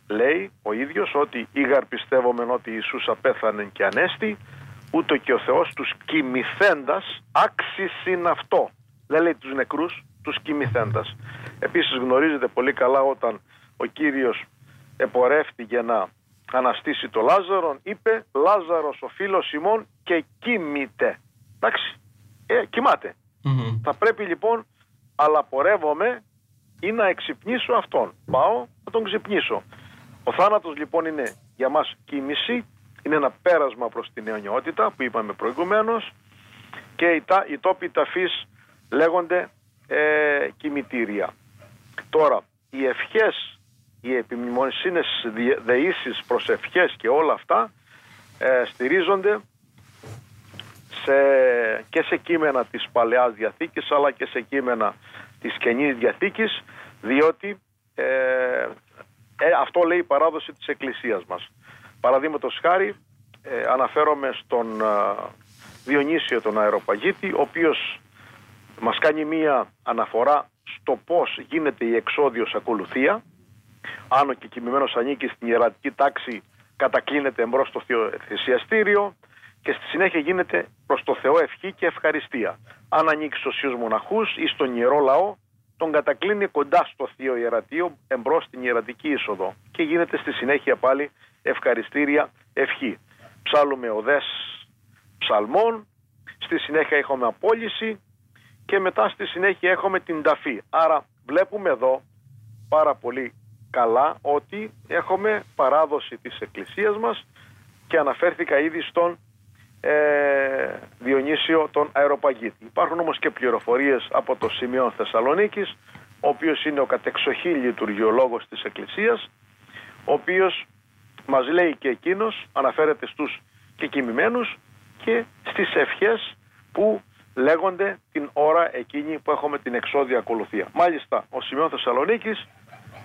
S4: λέει ο ίδιος ότι ήγαρ πιστεύομεν ότι Ιησούς απέθανε και ανέστη ούτω και ο Θεός τους κοιμηθέντας άξισιν αυτό. Δεν λέει τους νεκρούς, τους κοιμηθέντας. Επίσης γνωρίζετε πολύ καλά όταν ο Κύριος επορεύτηκε να αναστήσει το Λάζαρον είπε Λάζαρος ο φίλος ημών και κοιμηται. Εντάξει ε, κοιμαται Θα πρέπει λοιπόν, αλλά πορεύομαι ή να εξυπνήσω αυτόν. Πάω να τον ξυπνήσω. Ο θάνατος λοιπόν είναι για μας κίνηση, είναι ένα πέρασμα προς την αιωνιότητα που είπαμε προηγουμένως και οι, τα, οι τόποι ταφής λέγονται ε, κημητήρια. Τώρα, οι ευχές, οι επιμνημονισίνες δεήσεις προς ευχές και όλα αυτά ε, στηρίζονται σε, και σε κείμενα της Παλαιάς Διαθήκης αλλά και σε κείμενα της Καινής Διαθήκης διότι ε, ε, αυτό λέει η παράδοση της Εκκλησίας μας. Παραδείγματος χάρη ε, αναφέρομαι στον ε, Διονύσιο τον Αεροπαγίτη ο οποίος μας κάνει μία αναφορά στο πώς γίνεται η εξόδιος ακολουθία αν ο κεκοιμημένος ανήκει στην ιερατική τάξη κατακλίνεται εμπρός στο θυσιαστήριο και στη συνέχεια γίνεται προς το Θεό ευχή και ευχαριστία. Αν ανήκει στου Ιου Μοναχούς ή στον ιερό λαό, τον κατακλίνει κοντά στο Θείο Ιερατείο, εμπρός στην ιερατική είσοδο. Και γίνεται στη συνέχεια πάλι ευχαριστήρια ευχή. Ψάλουμε οδές ψαλμών, στη συνέχεια έχουμε απόλυση και μετά στη συνέχεια έχουμε την ταφή. Άρα βλέπουμε εδώ πάρα πολύ καλά ότι έχουμε παράδοση της Εκκλησίας μας και αναφέρθηκα ήδη στον ε, Διονύσιο τον Αεροπαγίτη. Υπάρχουν όμως και πληροφορίες από το σημείο Θεσσαλονίκης, ο οποίος είναι ο κατεξοχή λειτουργιολόγος της Εκκλησίας, ο οποίος μας λέει και εκείνος, αναφέρεται στους και κοιμημένους και στις ευχές που λέγονται την ώρα εκείνη που έχουμε την εξόδια ακολουθία. Μάλιστα, ο Σημειών Θεσσαλονίκης,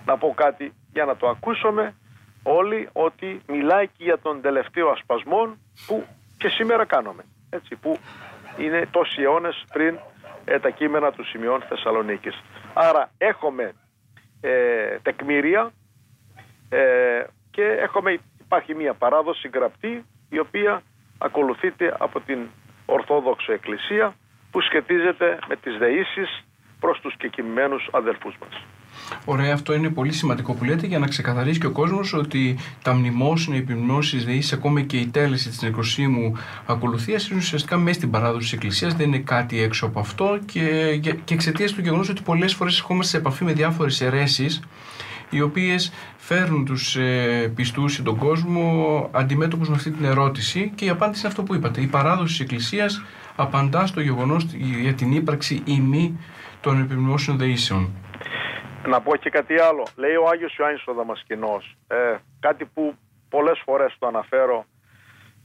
S4: να πω κάτι για να το ακούσουμε όλοι, ότι μιλάει και για τον τελευταίο ασπασμό που και σήμερα κάνουμε. Έτσι, που είναι τόσοι αιώνες πριν ε, τα κείμενα του Σημειών Θεσσαλονίκης. Άρα έχουμε ε, τεκμήρια ε, και έχουμε, υπάρχει μια παράδοση γραπτή η οποία ακολουθείται από την Ορθόδοξο Εκκλησία που σχετίζεται με τις δεήσεις προς τους κεκοιμημένους αδελφούς μας.
S2: Ωραία, αυτό είναι πολύ σημαντικό που λέτε για να ξεκαθαρίσει και ο κόσμος ότι τα μνημόσυνα, οι επιμνώσει ΔΕΗ, ακόμα και η τέλεση της νεκροσύμου ακολουθίας είναι ουσιαστικά μέσα στην παράδοση της Εκκλησίας, δεν είναι κάτι έξω από αυτό και, και εξαιτίας του γεγονός ότι πολλές φορές ερχόμαστε σε επαφή με διάφορες αιρέσεις οι οποίες φέρνουν τους ε, πιστούς ή τον κόσμο αντιμέτωπους με αυτή την ερώτηση και η απάντηση είναι αυτό που είπατε. Η παράδοση της Εκκλησίας απαντά στο γεγονός για την ύπαρξη ή μη των επιμνημόσυνων δεήσεων.
S4: Να πω και κάτι άλλο. Λέει ο Άγιος Ιωάννης ο Δαμασκηνός, ε, κάτι που πολλές φορές το αναφέρω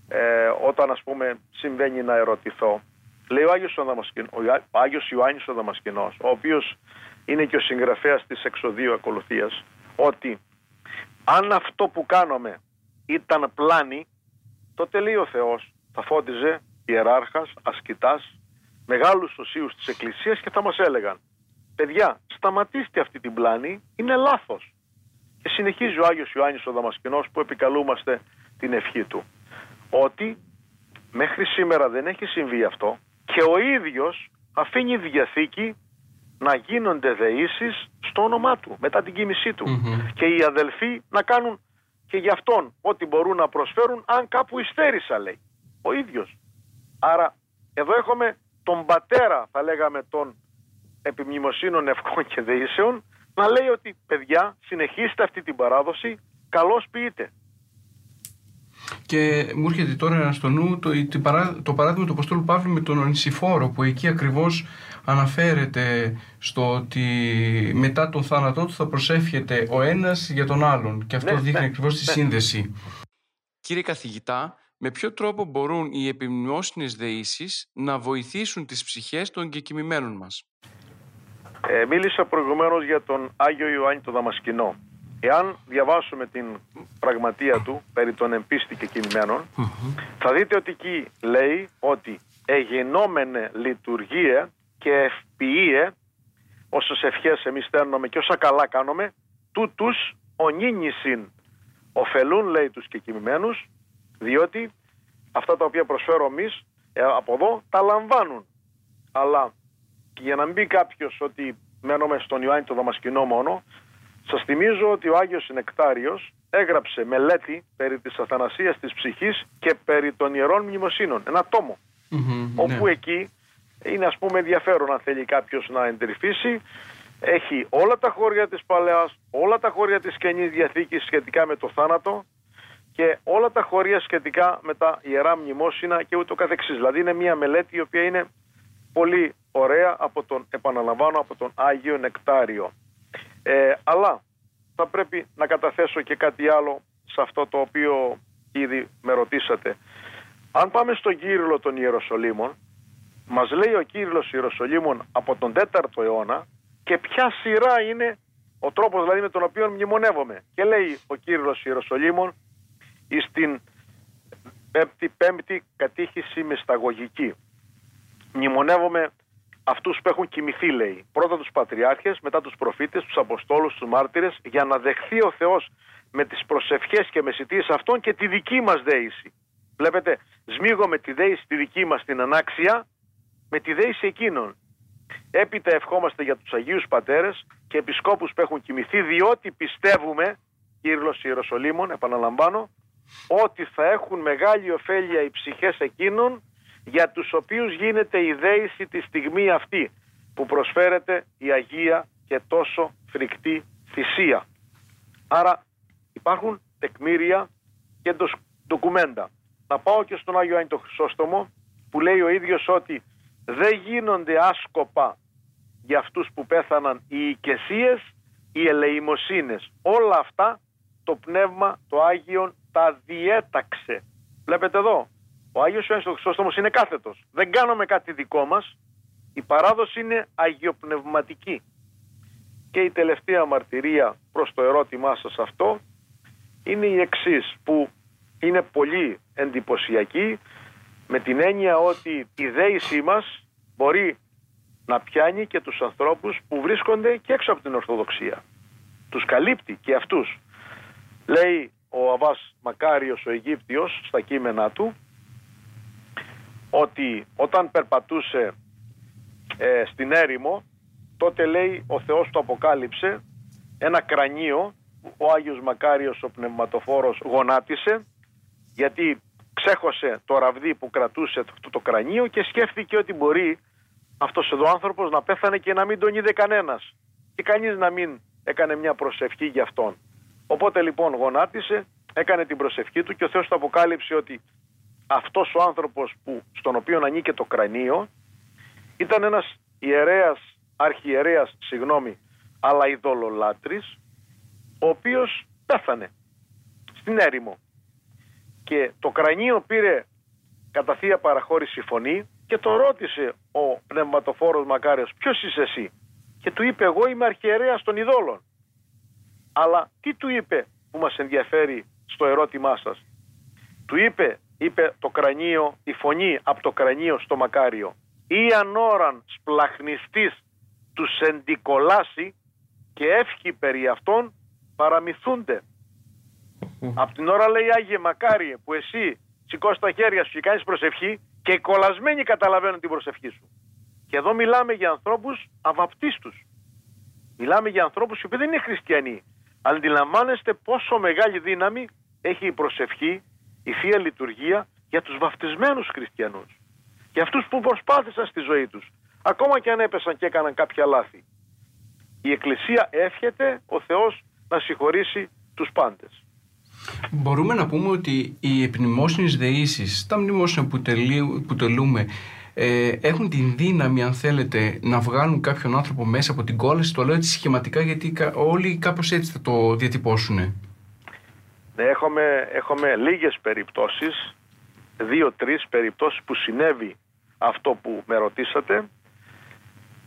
S4: ε, όταν ας πούμε συμβαίνει να ερωτηθώ. Λέει ο Άγιος, ο Δαμασκηνός, ο Άγιος Ιωάννης ο Δαμασκηνός, ο οποίος είναι και ο συγγραφέας της εξοδίου ακολουθίας, ότι αν αυτό που κάνουμε ήταν πλάνη, τότε λέει ο Θεός θα φώτιζε ιεράρχας, ασκητάς, μεγάλους οσίους της Εκκλησίας και θα μας έλεγαν παιδιά σταματήστε αυτή την πλάνη, είναι λάθος. Και συνεχίζει ο Άγιος Ιωάννης ο Δαμασκηνός που επικαλούμαστε την ευχή του. Ότι μέχρι σήμερα δεν έχει συμβεί αυτό και ο ίδιος αφήνει διαθήκη να γίνονται δεήσεις στο όνομά του μετά την κοίμησή του. Και οι αδελφοί να κάνουν και για αυτόν ό,τι μπορούν να προσφέρουν αν κάπου υστέρησα λέει. Ο ίδιος. Άρα εδώ έχουμε τον πατέρα θα λέγαμε των επιμνημοσύνων ευκών και δεήσεων να λέει ότι παιδιά συνεχίστε αυτή την παράδοση, καλώς ποιείτε.
S2: Και μου έρχεται τώρα στο νου το, το παράδειγμα του Αποστόλου Παύλου με τον Ονισιφόρο που εκεί ακριβώς αναφέρεται στο ότι μετά τον θάνατό του θα προσεύχεται ο ένας για τον άλλον και αυτό ναι, δείχνει ναι, ακριβώς τη ναι. σύνδεση.
S5: Κύριε καθηγητά, με ποιο τρόπο μπορούν οι επιμνημόσυνες δεήσεις να βοηθήσουν τις ψυχές των κεκοιμημένων μας;
S4: Ε, μίλησα προηγουμένως για τον Άγιο Ιωάννη το Δαμασκηνό. Εάν διαβάσουμε την πραγματεία του περί των εμπίστη και κινημένων, θα δείτε ότι εκεί λέει ότι εγινόμενε λειτουργίε και ευποιείε, όσες ευχές εμείς στέλνουμε και όσα καλά κάνουμε, τούτους ονίνησιν ωφελούν λέει τους κεκοιμημένους, διότι αυτά τα οποία προσφέρω εμείς ε, από εδώ τα λαμβάνουν. Αλλά και για να μην πει κάποιος ότι μένουμε στον Ιωάννη το Δαμασκηνό μόνο, σας θυμίζω ότι ο Άγιος Νεκτάριο έγραψε μελέτη περί της αθανασίας της ψυχής και περί των ιερών μνημοσύνων, ένα όπου ναι. εκεί είναι ας πούμε ενδιαφέρον αν θέλει κάποιος να εντρυφήσει, έχει όλα τα χώρια της Παλαιάς, όλα τα χώρια της Καινής Διαθήκης σχετικά με το θάνατο και όλα τα χώρια σχετικά με τα ιερά μνημόσυνα και ούτω καθεξής. Δηλαδή είναι μια μελέτη η οποία είναι πολύ ωραία από τον, επαναλαμβάνω, από τον Άγιο Νεκτάριο. Ε, αλλά θα πρέπει να καταθέσω και κάτι άλλο σε αυτό το οποίο ήδη με ρωτήσατε. Αν πάμε στον Κύριλο των Ιεροσολύμων, μας λέει ο Κύριλος Ιεροσολύμων από τον 4ο αιώνα και ποια σειρά είναι ο τρόπος δηλαδή με τον οποίο μνημονεύομαι. Και λέει ο Κύριλος Ιεροσολύμων στην πέμπτη, πέμπτη κατήχηση μυσταγωγική. Μνημονεύομαι αυτούς που έχουν κοιμηθεί λέει. Πρώτα τους πατριάρχες, μετά τους προφήτες, τους αποστόλους, τους μάρτυρες για να δεχθεί ο Θεός με τις προσευχές και μεσητείες αυτών και τη δική μας δέηση. Βλέπετε, σμίγω τη δέηση τη δική μας την ανάξια με τη δέηση εκείνων. Έπειτα ευχόμαστε για τους Αγίους Πατέρες και επισκόπους που έχουν κοιμηθεί διότι πιστεύουμε, Κύριος Ιεροσολύμων, επαναλαμβάνω, ότι θα έχουν μεγάλη ωφέλεια οι ψυχές εκείνων για τους οποίους γίνεται η δέηση τη στιγμή αυτή. που προσφέρεται η Αγία και τόσο φρικτή θυσία. Άρα υπάρχουν τεκμήρια και ντοκουμέντα. Να πάω και στον Άγιο Άννη Χρυσόστομο που λέει ο ίδιος ότι δεν γίνονται άσκοπα για αυτούς που πέθαναν οι οικεσίες, οι ελεημοσύνες. Όλα αυτά το Πνεύμα το Άγιον τα διέταξε. Βλέπετε εδώ, ο Άγιος Ιωάννης ο Χρυσόστομος είναι κάθετος. Δεν κάνουμε κάτι δικό μας. Η παράδοση είναι αγιοπνευματική. Και η τελευταία μαρτυρία προς το ερώτημά σας αυτό είναι η εξής που είναι πολύ εντυπωσιακή με την έννοια ότι η δέησή μας μπορεί να πιάνει και τους ανθρώπους που βρίσκονται και έξω από την Ορθοδοξία. Τους καλύπτει και αυτούς. Λέει ο Αβάς Μακάριος ο Αιγύπτιος στα κείμενά του ότι όταν περπατούσε ε, στην έρημο τότε λέει ο Θεός του αποκάλυψε ένα κρανίο ο Άγιος Μακάριος ο πνευματοφόρος γονάτισε γιατί ξέχωσε το ραβδί που κρατούσε το, το κρανίο και σκέφτηκε ότι μπορεί αυτός εδώ άνθρωπος να πέθανε και να μην τον είδε κανένας και κανείς να μην έκανε μια προσευχή για αυτόν. Οπότε λοιπόν γονάτισε, έκανε την προσευχή του και ο Θεός του αποκάλυψε ότι αυτός ο άνθρωπος που, στον οποίο ανήκε το κρανίο ήταν ένας ιερέας, αρχιερέας, συγγνώμη, αλλά ειδωλολάτρης, ο οποίος πέθανε στην έρημο. Και το κρανίο πήρε κατά θεία παραχώρηση φωνή και το ρώτησε ο πνευματοφόρος Μακάριος ποιος είσαι εσύ; Και του είπε εγώ είμαι αρχιερέας των ειδόλων αλλά τι του είπε που μας ενδιαφέρει στο ερώτημά σας; Του είπε, είπε το κρανίο, η φωνή από το κρανίο στο Μακάριο ή ανώραν σπλαχνιστής του σεντικολάσει και εύχει περί αυτών παραμυθούνται. Από την ώρα λέει Άγιε Μακάριε που εσύ σηκώσει τα χέρια σου και κάνεις προσευχή και οι κολλασμένοι καταλαβαίνουν την προσευχή σου. Και εδώ μιλάμε για ανθρώπους αβαπτίστους. Μιλάμε για ανθρώπους οι οποίοι δεν είναι χριστιανοί. Αλλά αντιλαμβάνεστε πόσο μεγάλη δύναμη έχει η προσευχή, η Θεία Λειτουργία για τους βαφτισμένους χριστιανούς. Για αυτούς που προσπάθησαν στη ζωή τους. Ακόμα και αν έπεσαν και έκαναν κάποια λάθη. Η Εκκλησία εύχεται ο Θεός να συγχωρήσει τους πάντες.
S2: Μπορούμε να πούμε ότι οι επινημόσυνες δεήσεις, τα μνημόσυνα που, που τελούμε, ε, έχουν την δύναμη, αν θέλετε, να βγάλουν κάποιον άνθρωπο μέσα από την κόλαση. Το λέω έτσι σχηματικά, γιατί όλοι κάπως έτσι θα το διατυπώσουν.
S4: Ναι, έχουμε, έχουμε λίγες περιπτώσεις, δύο-τρεις περιπτώσεις που συνέβη αυτό που με ρωτήσατε,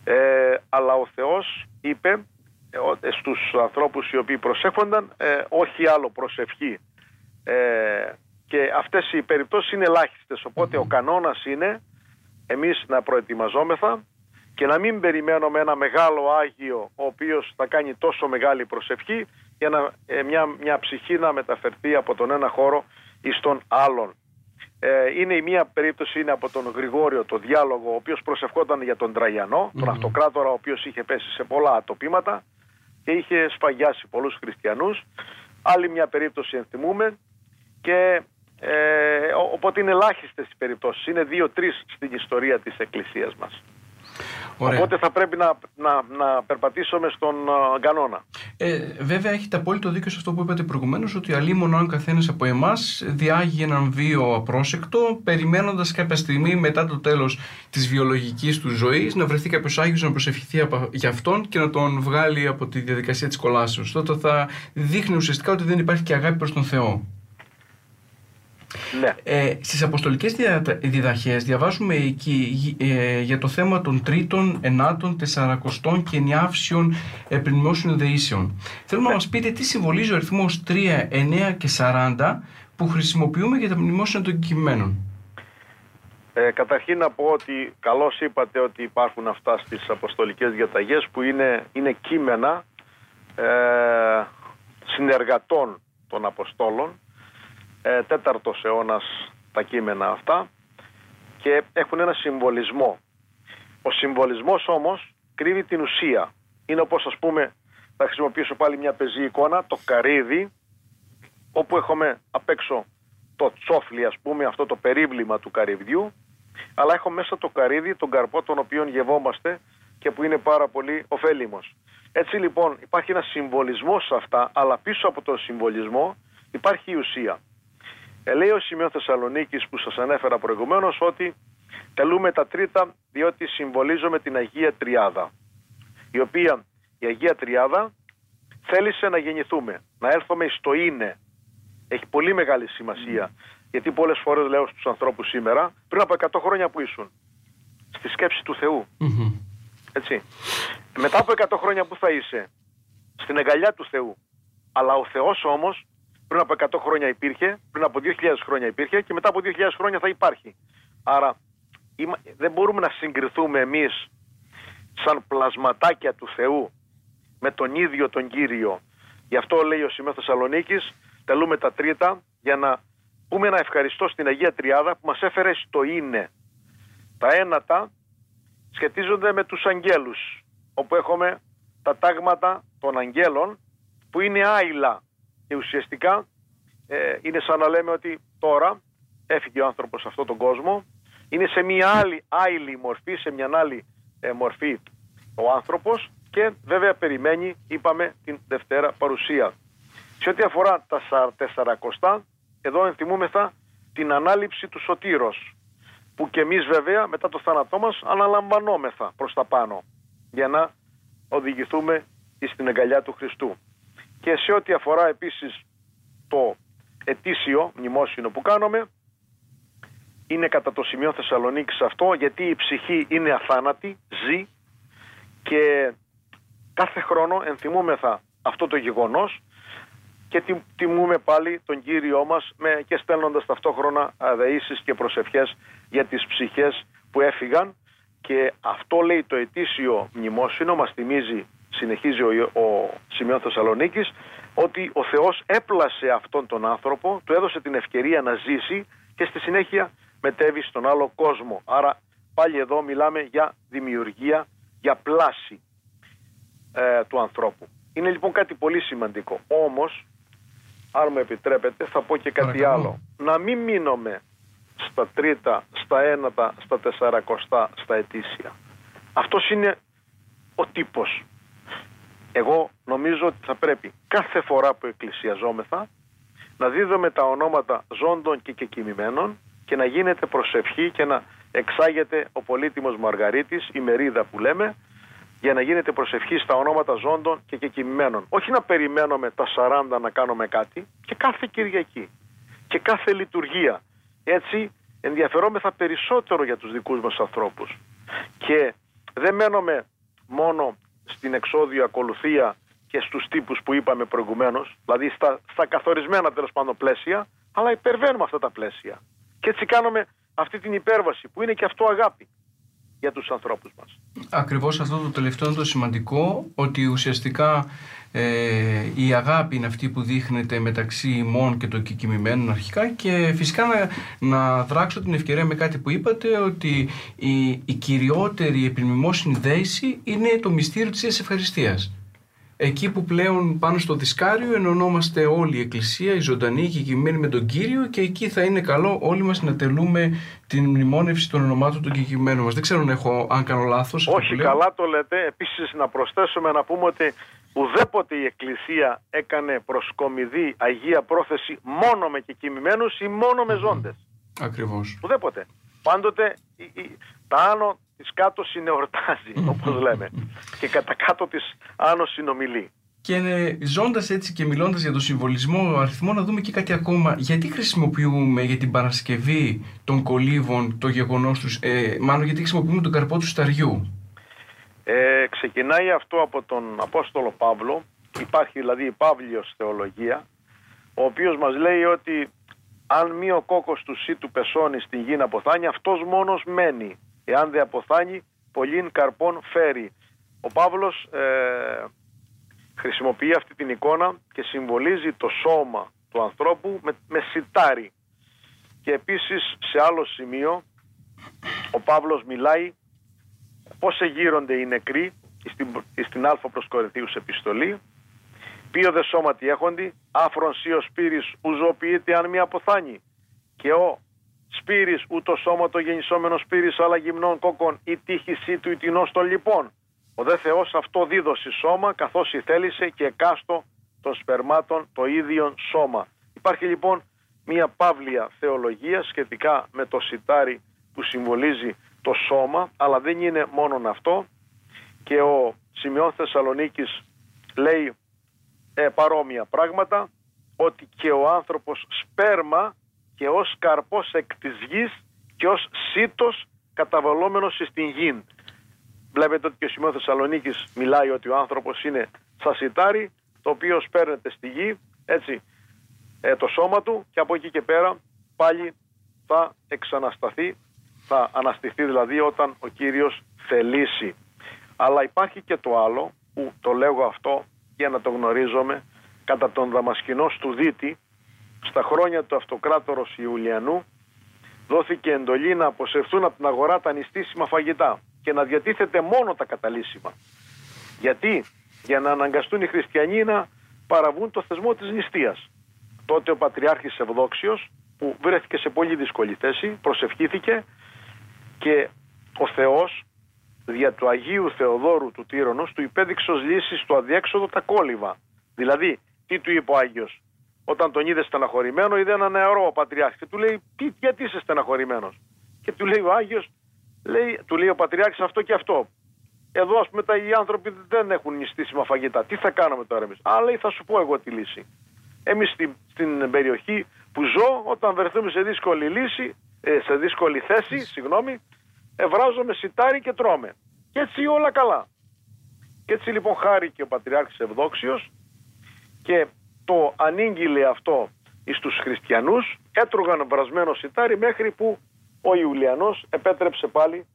S4: ε, αλλά ο Θεός είπε ε, στους ανθρώπους οι οποίοι προσεύχονταν ε, όχι άλλο προσευχή. Ε, και αυτές οι περιπτώσεις είναι ελάχιστες οπότε ο κανόνας είναι εμείς να προετοιμαζόμεθα και να μην περιμένουμε ένα μεγάλο Άγιο ο οποίος θα κάνει τόσο μεγάλη προσευχή για να, μια, μια ψυχή να μεταφερθεί από τον ένα χώρο εις τον άλλον. είναι η μία περίπτωση είναι από τον Γρηγόριο το διάλογο ο οποίος προσευχόταν για τον τραγιανο τον αυτοκράτορα ο οποίος είχε πέσει σε πολλά ατοπήματα και είχε σφαγιάσει πολλούς χριστιανούς. Άλλη μια περίπτωση ενθυμούμε και ε, οπότε είναι ελάχιστες οι περιπτώσεις. Είναι δύο-τρεις στην ιστορία της Εκκλησίας μας. Ωραία. Οπότε θα πρέπει να, να, να περπατήσουμε στον uh, κανόνα.
S2: Ε, βέβαια, έχετε απόλυτο δίκιο σε αυτό που είπατε προηγουμένως, ότι αλλήμον αν καθένας από εμάς διάγει έναν βίο απρόσεκτο, περιμένοντας κάποια στιγμή μετά το τέλος της βιολογικής του ζωής να βρεθεί κάποιος Άγιος να προσευχηθεί για αυτόν και να τον βγάλει από τη διαδικασία της κολάσεως. Τότε θα δείχνει ουσιαστικά ότι δεν υπάρχει και αγάπη προς τον Θεό.
S4: Ναι.
S2: Ε, στις αποστολικές διδαχές διαβάζουμε εκεί ε, για το θέμα των τρίτων, ενάτων, τεσσαρακοστών και ενιάυσεων επινημώσεων δεήσεων. Θέλουμε ναι. να μας πείτε τι συμβολίζει ο αριθμός 3, 9 και 40 που χρησιμοποιούμε για τα μνημόσυνα των κειμένων.
S4: Ε, καταρχήν να πω ότι καλώς είπατε ότι υπάρχουν αυτά στις αποστολικές διαταγές που είναι, είναι κείμενα ε, συνεργατών των Αποστόλων ε, τέταρτος αιώνας τα κείμενα αυτά και έχουν ένα συμβολισμό. Ο συμβολισμός όμως κρύβει την ουσία. Είναι όπως ας πούμε, θα χρησιμοποιήσω πάλι μια πεζή εικόνα, το καρύδι, όπου έχουμε απ' έξω το τσόφλι ας πούμε, αυτό το περίβλημα του καρυδιού, αλλά έχω μέσα το καρύδι, τον καρπό τον οποίο γευόμαστε και που είναι πάρα πολύ ωφέλιμος. Έτσι λοιπόν υπάρχει ένα συμβολισμός σε αυτά, αλλά πίσω από τον συμβολισμό υπάρχει η ουσία. Ε, λέει ο Σημείο Θεσσαλονίκης που σας ανέφερα προηγουμένως ότι τελούμε τα τρίτα διότι συμβολίζουμε την Αγία Τριάδα η οποία η Αγία Τριάδα θέλησε να γεννηθούμε, να έρθουμε στο είναι. Έχει πολύ μεγάλη σημασία. Γιατί πολλές φορές λέω στους ανθρώπους σήμερα, πριν από 100 χρόνια που ήσουν, στη σκέψη του θεου Έτσι. Μετά από 100 χρόνια που θα είσαι, στην αγκαλιά του Θεού. Αλλά ο Θεός όμως πριν από 100 χρόνια υπήρχε, πριν από 2.000 χρόνια υπήρχε και μετά από 2.000 χρόνια θα υπάρχει. Άρα δεν μπορούμε να συγκριθούμε εμείς σαν πλασματάκια του Θεού με τον ίδιο τον Κύριο. Γι' αυτό λέει ο Σημείο Θεσσαλονίκης, τελούμε τα τρίτα για να πούμε ένα ευχαριστώ στην Αγία Τριάδα που μας έφερε στο είναι. Τα ένατα σχετίζονται με τους αγγέλους, όπου έχουμε τα τάγματα των αγγέλων που είναι άειλα και ουσιαστικά ε, είναι σαν να λέμε ότι τώρα έφυγε ο άνθρωπος σε αυτόν τον κόσμο, είναι σε μια άλλη άειλη μορφή, σε μια άλλη ε, μορφή ο άνθρωπος και βέβαια περιμένει, είπαμε, την Δευτέρα παρουσία. Σε ό,τι αφορά τα τεσσαρακοστά, εδώ ενθυμούμεθα την ανάληψη του σωτήρος, που και εμείς βέβαια μετά το θάνατό μας αναλαμβανόμεθα προς τα πάνω, για να οδηγηθούμε στην εγκαλιά του Χριστού. Και σε ό,τι αφορά επίσης το ετήσιο μνημόσυνο που κάνουμε, είναι κατά το σημείο Θεσσαλονίκης αυτό, γιατί η ψυχή είναι αθάνατη, ζει και κάθε χρόνο ενθυμούμεθα αυτό το γεγονός και τιμούμε πάλι τον Κύριό μας με, και στέλνοντας ταυτόχρονα αδεήσεις και προσευχές για τις ψυχές που έφυγαν. Και αυτό λέει το ετήσιο μνημόσυνο μας θυμίζει συνεχίζει ο, ο Σημειών Θεσσαλονίκης ότι ο Θεός έπλασε αυτόν τον άνθρωπο του έδωσε την ευκαιρία να ζήσει και στη συνέχεια μετέβει στον άλλο κόσμο άρα πάλι εδώ μιλάμε για δημιουργία για πλάση ε, του ανθρώπου. Είναι λοιπόν κάτι πολύ σημαντικό. Όμως, αν μου επιτρέπετε, θα πω και κάτι άλλο. Να μην μείνουμε στα τρίτα, στα ένατα, στα τεσσαρακοστά, στα ετήσια. Αυτός είναι ο τύπος. Εγώ νομίζω ότι θα πρέπει κάθε φορά που εκκλησιαζόμεθα να δίδουμε τα ονόματα ζώντων και κεκοιμημένων και να γίνεται προσευχή και να εξάγεται ο πολύτιμος Μαργαρίτης, η μερίδα που λέμε, για να γίνεται προσευχή στα ονόματα ζώντων και κεκοιμημένων. Όχι να περιμένουμε τα 40 να κάνουμε κάτι και κάθε Κυριακή και κάθε λειτουργία. Έτσι ενδιαφερόμεθα περισσότερο για τους δικούς μας ανθρώπους. Και δεν μένουμε μόνο στην εξόδιο ακολουθία και στους τύπους που είπαμε προηγουμένως, δηλαδή στα, στα καθορισμένα τέλος πάντων πλαίσια, αλλά υπερβαίνουμε αυτά τα πλαίσια. Και έτσι κάνουμε αυτή την υπέρβαση που είναι και αυτό αγάπη για τους ανθρώπους μας.
S2: Ακριβώς αυτό το τελευταίο είναι το σημαντικό, ότι ουσιαστικά ε, η αγάπη είναι αυτή που δείχνεται μεταξύ ημών και των κεκοιμημένων αρχικά και φυσικά να, να δράξω την ευκαιρία με κάτι που είπατε ότι η, η κυριότερη επιμνημόσυνη δέηση είναι το μυστήριο της ευχαριστίας εκεί που πλέον πάνω στο δισκάριο ενωνόμαστε όλη η Εκκλησία, η ζωντανή και κειμένη με τον Κύριο και εκεί θα είναι καλό όλοι μας να τελούμε την μνημόνευση των ονομάτων των κεκειμένων μας. Δεν ξέρω αν, έχω, αν κάνω λάθος.
S4: Όχι, καλά το λέτε. Επίσης να προσθέσουμε να πούμε ότι ουδέποτε η Εκκλησία έκανε προσκομιδή Αγία Πρόθεση μόνο με κεκοιμημένους ή μόνο με ζώντες.
S2: Ακριβώς.
S4: Ουδέποτε. Πάντοτε τα άνω της κάτω συνεορτάζει όπως λέμε και κατά κάτω της άνω συνομιλεί.
S2: Και ζώντας έτσι και μιλώντας για το συμβολισμό αριθμό, να δούμε και κάτι ακόμα. Γιατί χρησιμοποιούμε για την Παρασκευή των κολύβων το γεγονός τους, ε, μάλλον γιατί χρησιμοποιούμε τον καρπό του σταριού;
S4: Ε, ξεκινάει αυτό από τον Απόστολο Παύλο. Υπάρχει δηλαδή η Παύλιος θεολογία, ο οποίος μας λέει ότι αν μη ο κόκκος του του πεσώνει στην γη να αποθάνει, αυτός μόνος μένει. Εάν δεν αποθάνει, πολλήν καρπών φέρει. Ο Παύλος ε, χρησιμοποιεί αυτή την εικόνα και συμβολίζει το σώμα του ανθρώπου με, με σιτάρι. Και επίσης σε άλλο σημείο ο Παύλος μιλάει πώς εγείρονται οι νεκροί στην, στην Α προς Κορινθίους επιστολή Ποιο δε σώματι έχοντι, άφρον σύ ο σπύρης ουζοποιείται αν μη αποθάνει. Και ο σπύρης ούτως σώματο γεννησόμενο σπύρης αλλά γυμνών κόκκον ή τύχη του ητινός των λοιπόν. Ο δε Θεός αυτό δίδωσε σώμα καθώς η θέλησε και εκάστο των σπερμάτων το ίδιο σώμα. Υπάρχει λοιπόν μια παύλια θεολογία σχετικά με το σιτάρι που συμβολίζει το σώμα, αλλά δεν είναι μόνον αυτό και ο Σημειών Θεσσαλονίκης λέει ε, παρόμοια πράγματα ότι και ο άνθρωπος σπέρμα και ως καρπός εκ της γης και ως σύτος καταβαλόμενος στην γη. Βλέπετε ότι και ο Σημειών Θεσσαλονίκης μιλάει ότι ο άνθρωπος είναι σαν σιτάρι το οποίο σπέρνεται στη γη, έτσι, ε, το σώμα του και από εκεί και πέρα πάλι θα εξανασταθεί, θα αναστηθεί δηλαδή όταν ο Κύριος θελήσει. Αλλά υπάρχει και το άλλο που το λέγω αυτό για να το γνωρίζομαι κατά τον Δαμασκηνός του Δίτη στα χρόνια του αυτοκράτορος Ιουλιανού δόθηκε εντολή να αποσυρθούν από την αγορά τα νηστίσιμα φαγητά και να διατίθεται μόνο τα καταλύσιμα. Γιατί; Για να αναγκαστούν οι χριστιανοί να παραβούν το θεσμό της νηστείας. Τότε ο Πατριάρχης Ευδόξιος που βρέθηκε σε πολύ δύσκολη θέση προσευχήθηκε και ο Θεός δια του Αγίου Θεοδόρου του Τύρονος του υπέδειξε ως λύση στο αδιέξοδο τα κόλληβα. Δηλαδή, τι του είπε ο Άγιος, όταν τον είδε στεναχωρημένο, είδε ένα νεαρό ο Πατριάρχης και του λέει, τι, γιατί είσαι στεναχωρημένος; Και του λέει ο Άγιος, λέει, του λέει ο Πατριάρχης αυτό και αυτό. Εδώ ας πούμε τα, οι άνθρωποι δεν έχουν νηστήσιμα φαγητά. Τι θα κάνουμε τώρα εμείς; Α λέει θα σου πω εγώ τη λύση. Εμείς στην, στην περιοχή που ζω όταν βρεθούμε σε δύσκολη λύση, ε, σε δύσκολη θέση, συγγνώμη, ευράζομαι σιτάρι και τρώμε. Και έτσι όλα καλά. Και έτσι λοιπόν χάρη και ο Πατριάρχης Ευδόξιος και το ανήγγειλε αυτό εις τους χριστιανούς, έτρωγαν βρασμένο σιτάρι μέχρι που ο Ιουλιανός επέτρεψε πάλι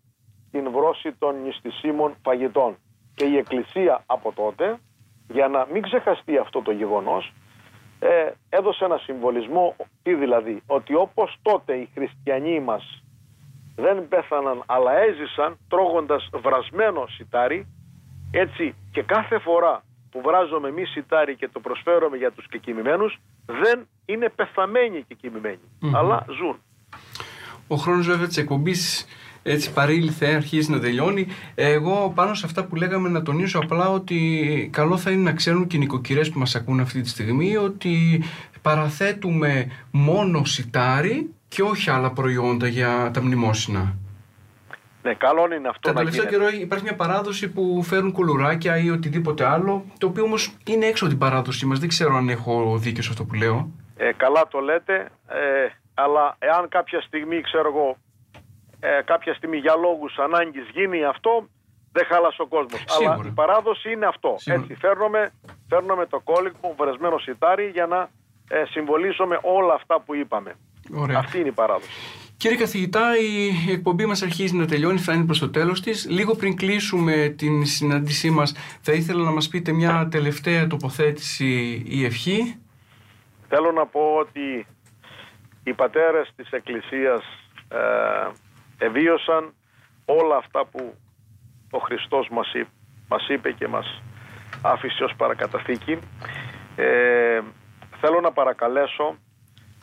S4: την βρώση των νηστισίμων φαγητών. Και η Εκκλησία από τότε, για να μην ξεχαστεί αυτό το γεγονός, ε, έδωσε ένα συμβολισμό, τι δηλαδή, ότι όπως τότε οι χριστιανοί μας δεν πέθαναν αλλά έζησαν τρώγοντας βρασμένο σιτάρι, έτσι και κάθε φορά που βράζουμε εμείς σιτάρι και το προσφέρουμε για τους κεκοιμημένους δεν είναι πεθαμένοι αλλά ζουν.
S2: Ο χρόνος βέβαια της εκπομπής έτσι παρήλθε, αρχίζει να τελειώνει. Εγώ πάνω σε αυτά που λέγαμε να τονίσω απλά ότι καλό θα είναι να ξέρουν και οι νοικοκυρές που μας ακούν αυτή τη στιγμή ότι παραθέτουμε μόνο σιτάρι και όχι άλλα προϊόντα για τα μνημόσυνα.
S4: Ναι, καλό είναι αυτό.
S2: Τα τελευταία καιρό υπάρχει μια παράδοση που φέρουν κουλουράκια ή οτιδήποτε άλλο, το οποίο όμως είναι έξω από την παράδοσή μας. Δεν ξέρω αν έχω δίκιο σε αυτό που λέω.
S4: Ε, καλά το λέτε, ε, αλλά εάν κάποια στιγμή, ξέρω εγώ, ε, κάποια στιγμή για λόγους ανάγκης γίνει αυτό, δεν χάλασε ο κόσμος. Αλλά η παράδοση είναι αυτό. Σίγουρα. Έτσι, φέρνουμε, φέρνουμε το κόλλημα, βρεσμένο σιτάρι για να ε, συμβολήσουμε όλα αυτά που είπαμε. Ωραία. Αυτή είναι η παράδοση.
S2: Κύριε καθηγητά, η εκπομπή μας αρχίζει να τελειώνει, φτάνει προς το τέλος της. Λίγο πριν κλείσουμε την συνάντησή μας, θα ήθελα να μας πείτε μια τελευταία τοποθέτηση ή ευχή.
S4: Θέλω να πω ότι οι πατέρες της Εκκλησίας ε, εβίωσαν όλα αυτά που ο Χριστός μας, είπε, μας είπε και μας άφησε ως παρακαταθήκη. Ε, θέλω να παρακαλέσω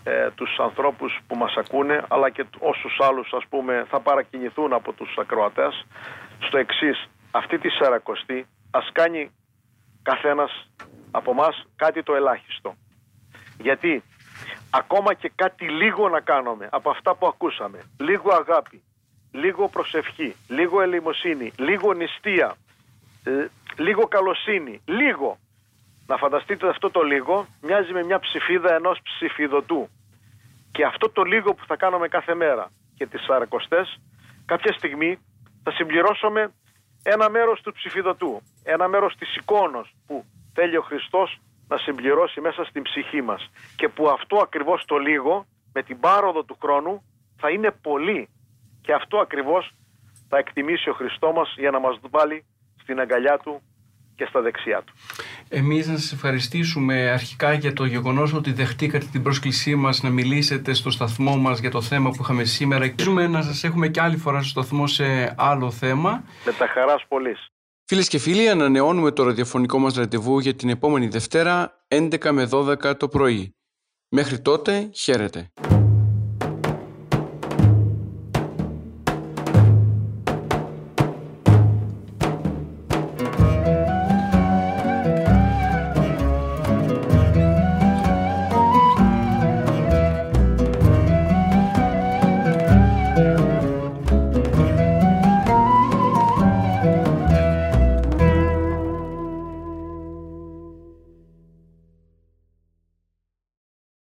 S4: ε, τους ανθρώπους που μας ακούνε αλλά και όσους άλλους ας πούμε θα παρακινηθούν από τους ακροατές στο εξής. αυτή τη σαρακοστή ας κάνει καθένας από μας κάτι το ελάχιστο. Γιατί ακόμα και κάτι λίγο να κάνουμε από αυτά που ακούσαμε λίγο αγάπη, λίγο προσευχή, λίγο ελεημοσύνη, λίγο νηστεία, ε, λίγο καλοσύνη, λίγο. Να φανταστείτε αυτό το λίγο μοιάζει με μια ψηφίδα ενός ψηφιδωτού και αυτό το λίγο που θα κάνουμε κάθε μέρα και τις σαρακοστές κάποια στιγμή θα συμπληρώσουμε ένα μέρος του ψηφιδωτού, ένα μέρος της εικόνος που θέλει ο Χριστός να συμπληρώσει μέσα στην ψυχή μας. Και που αυτό ακριβώς το λίγο με την πάροδο του χρόνου θα είναι πολύ. Και αυτό ακριβώς θα εκτιμήσει ο Χριστός μας για να μας βάλει στην αγκαλιά του και στα δεξιά του.
S2: Εμείς να σας ευχαριστήσουμε αρχικά για το γεγονός ότι δεχτήκατε την πρόσκλησή μας να μιλήσετε στο σταθμό μας για το θέμα που είχαμε σήμερα. Ελπίζουμε να σας έχουμε και άλλη φορά στο σταθμό σε άλλο θέμα.
S4: Με τα χαράς πολύ.
S5: Φίλες και φίλοι, ανανεώνουμε το ραδιοφωνικό μας ραντεβού για την επόμενη Δευτέρα 11 με 12 το πρωί. Μέχρι τότε, χαίρετε.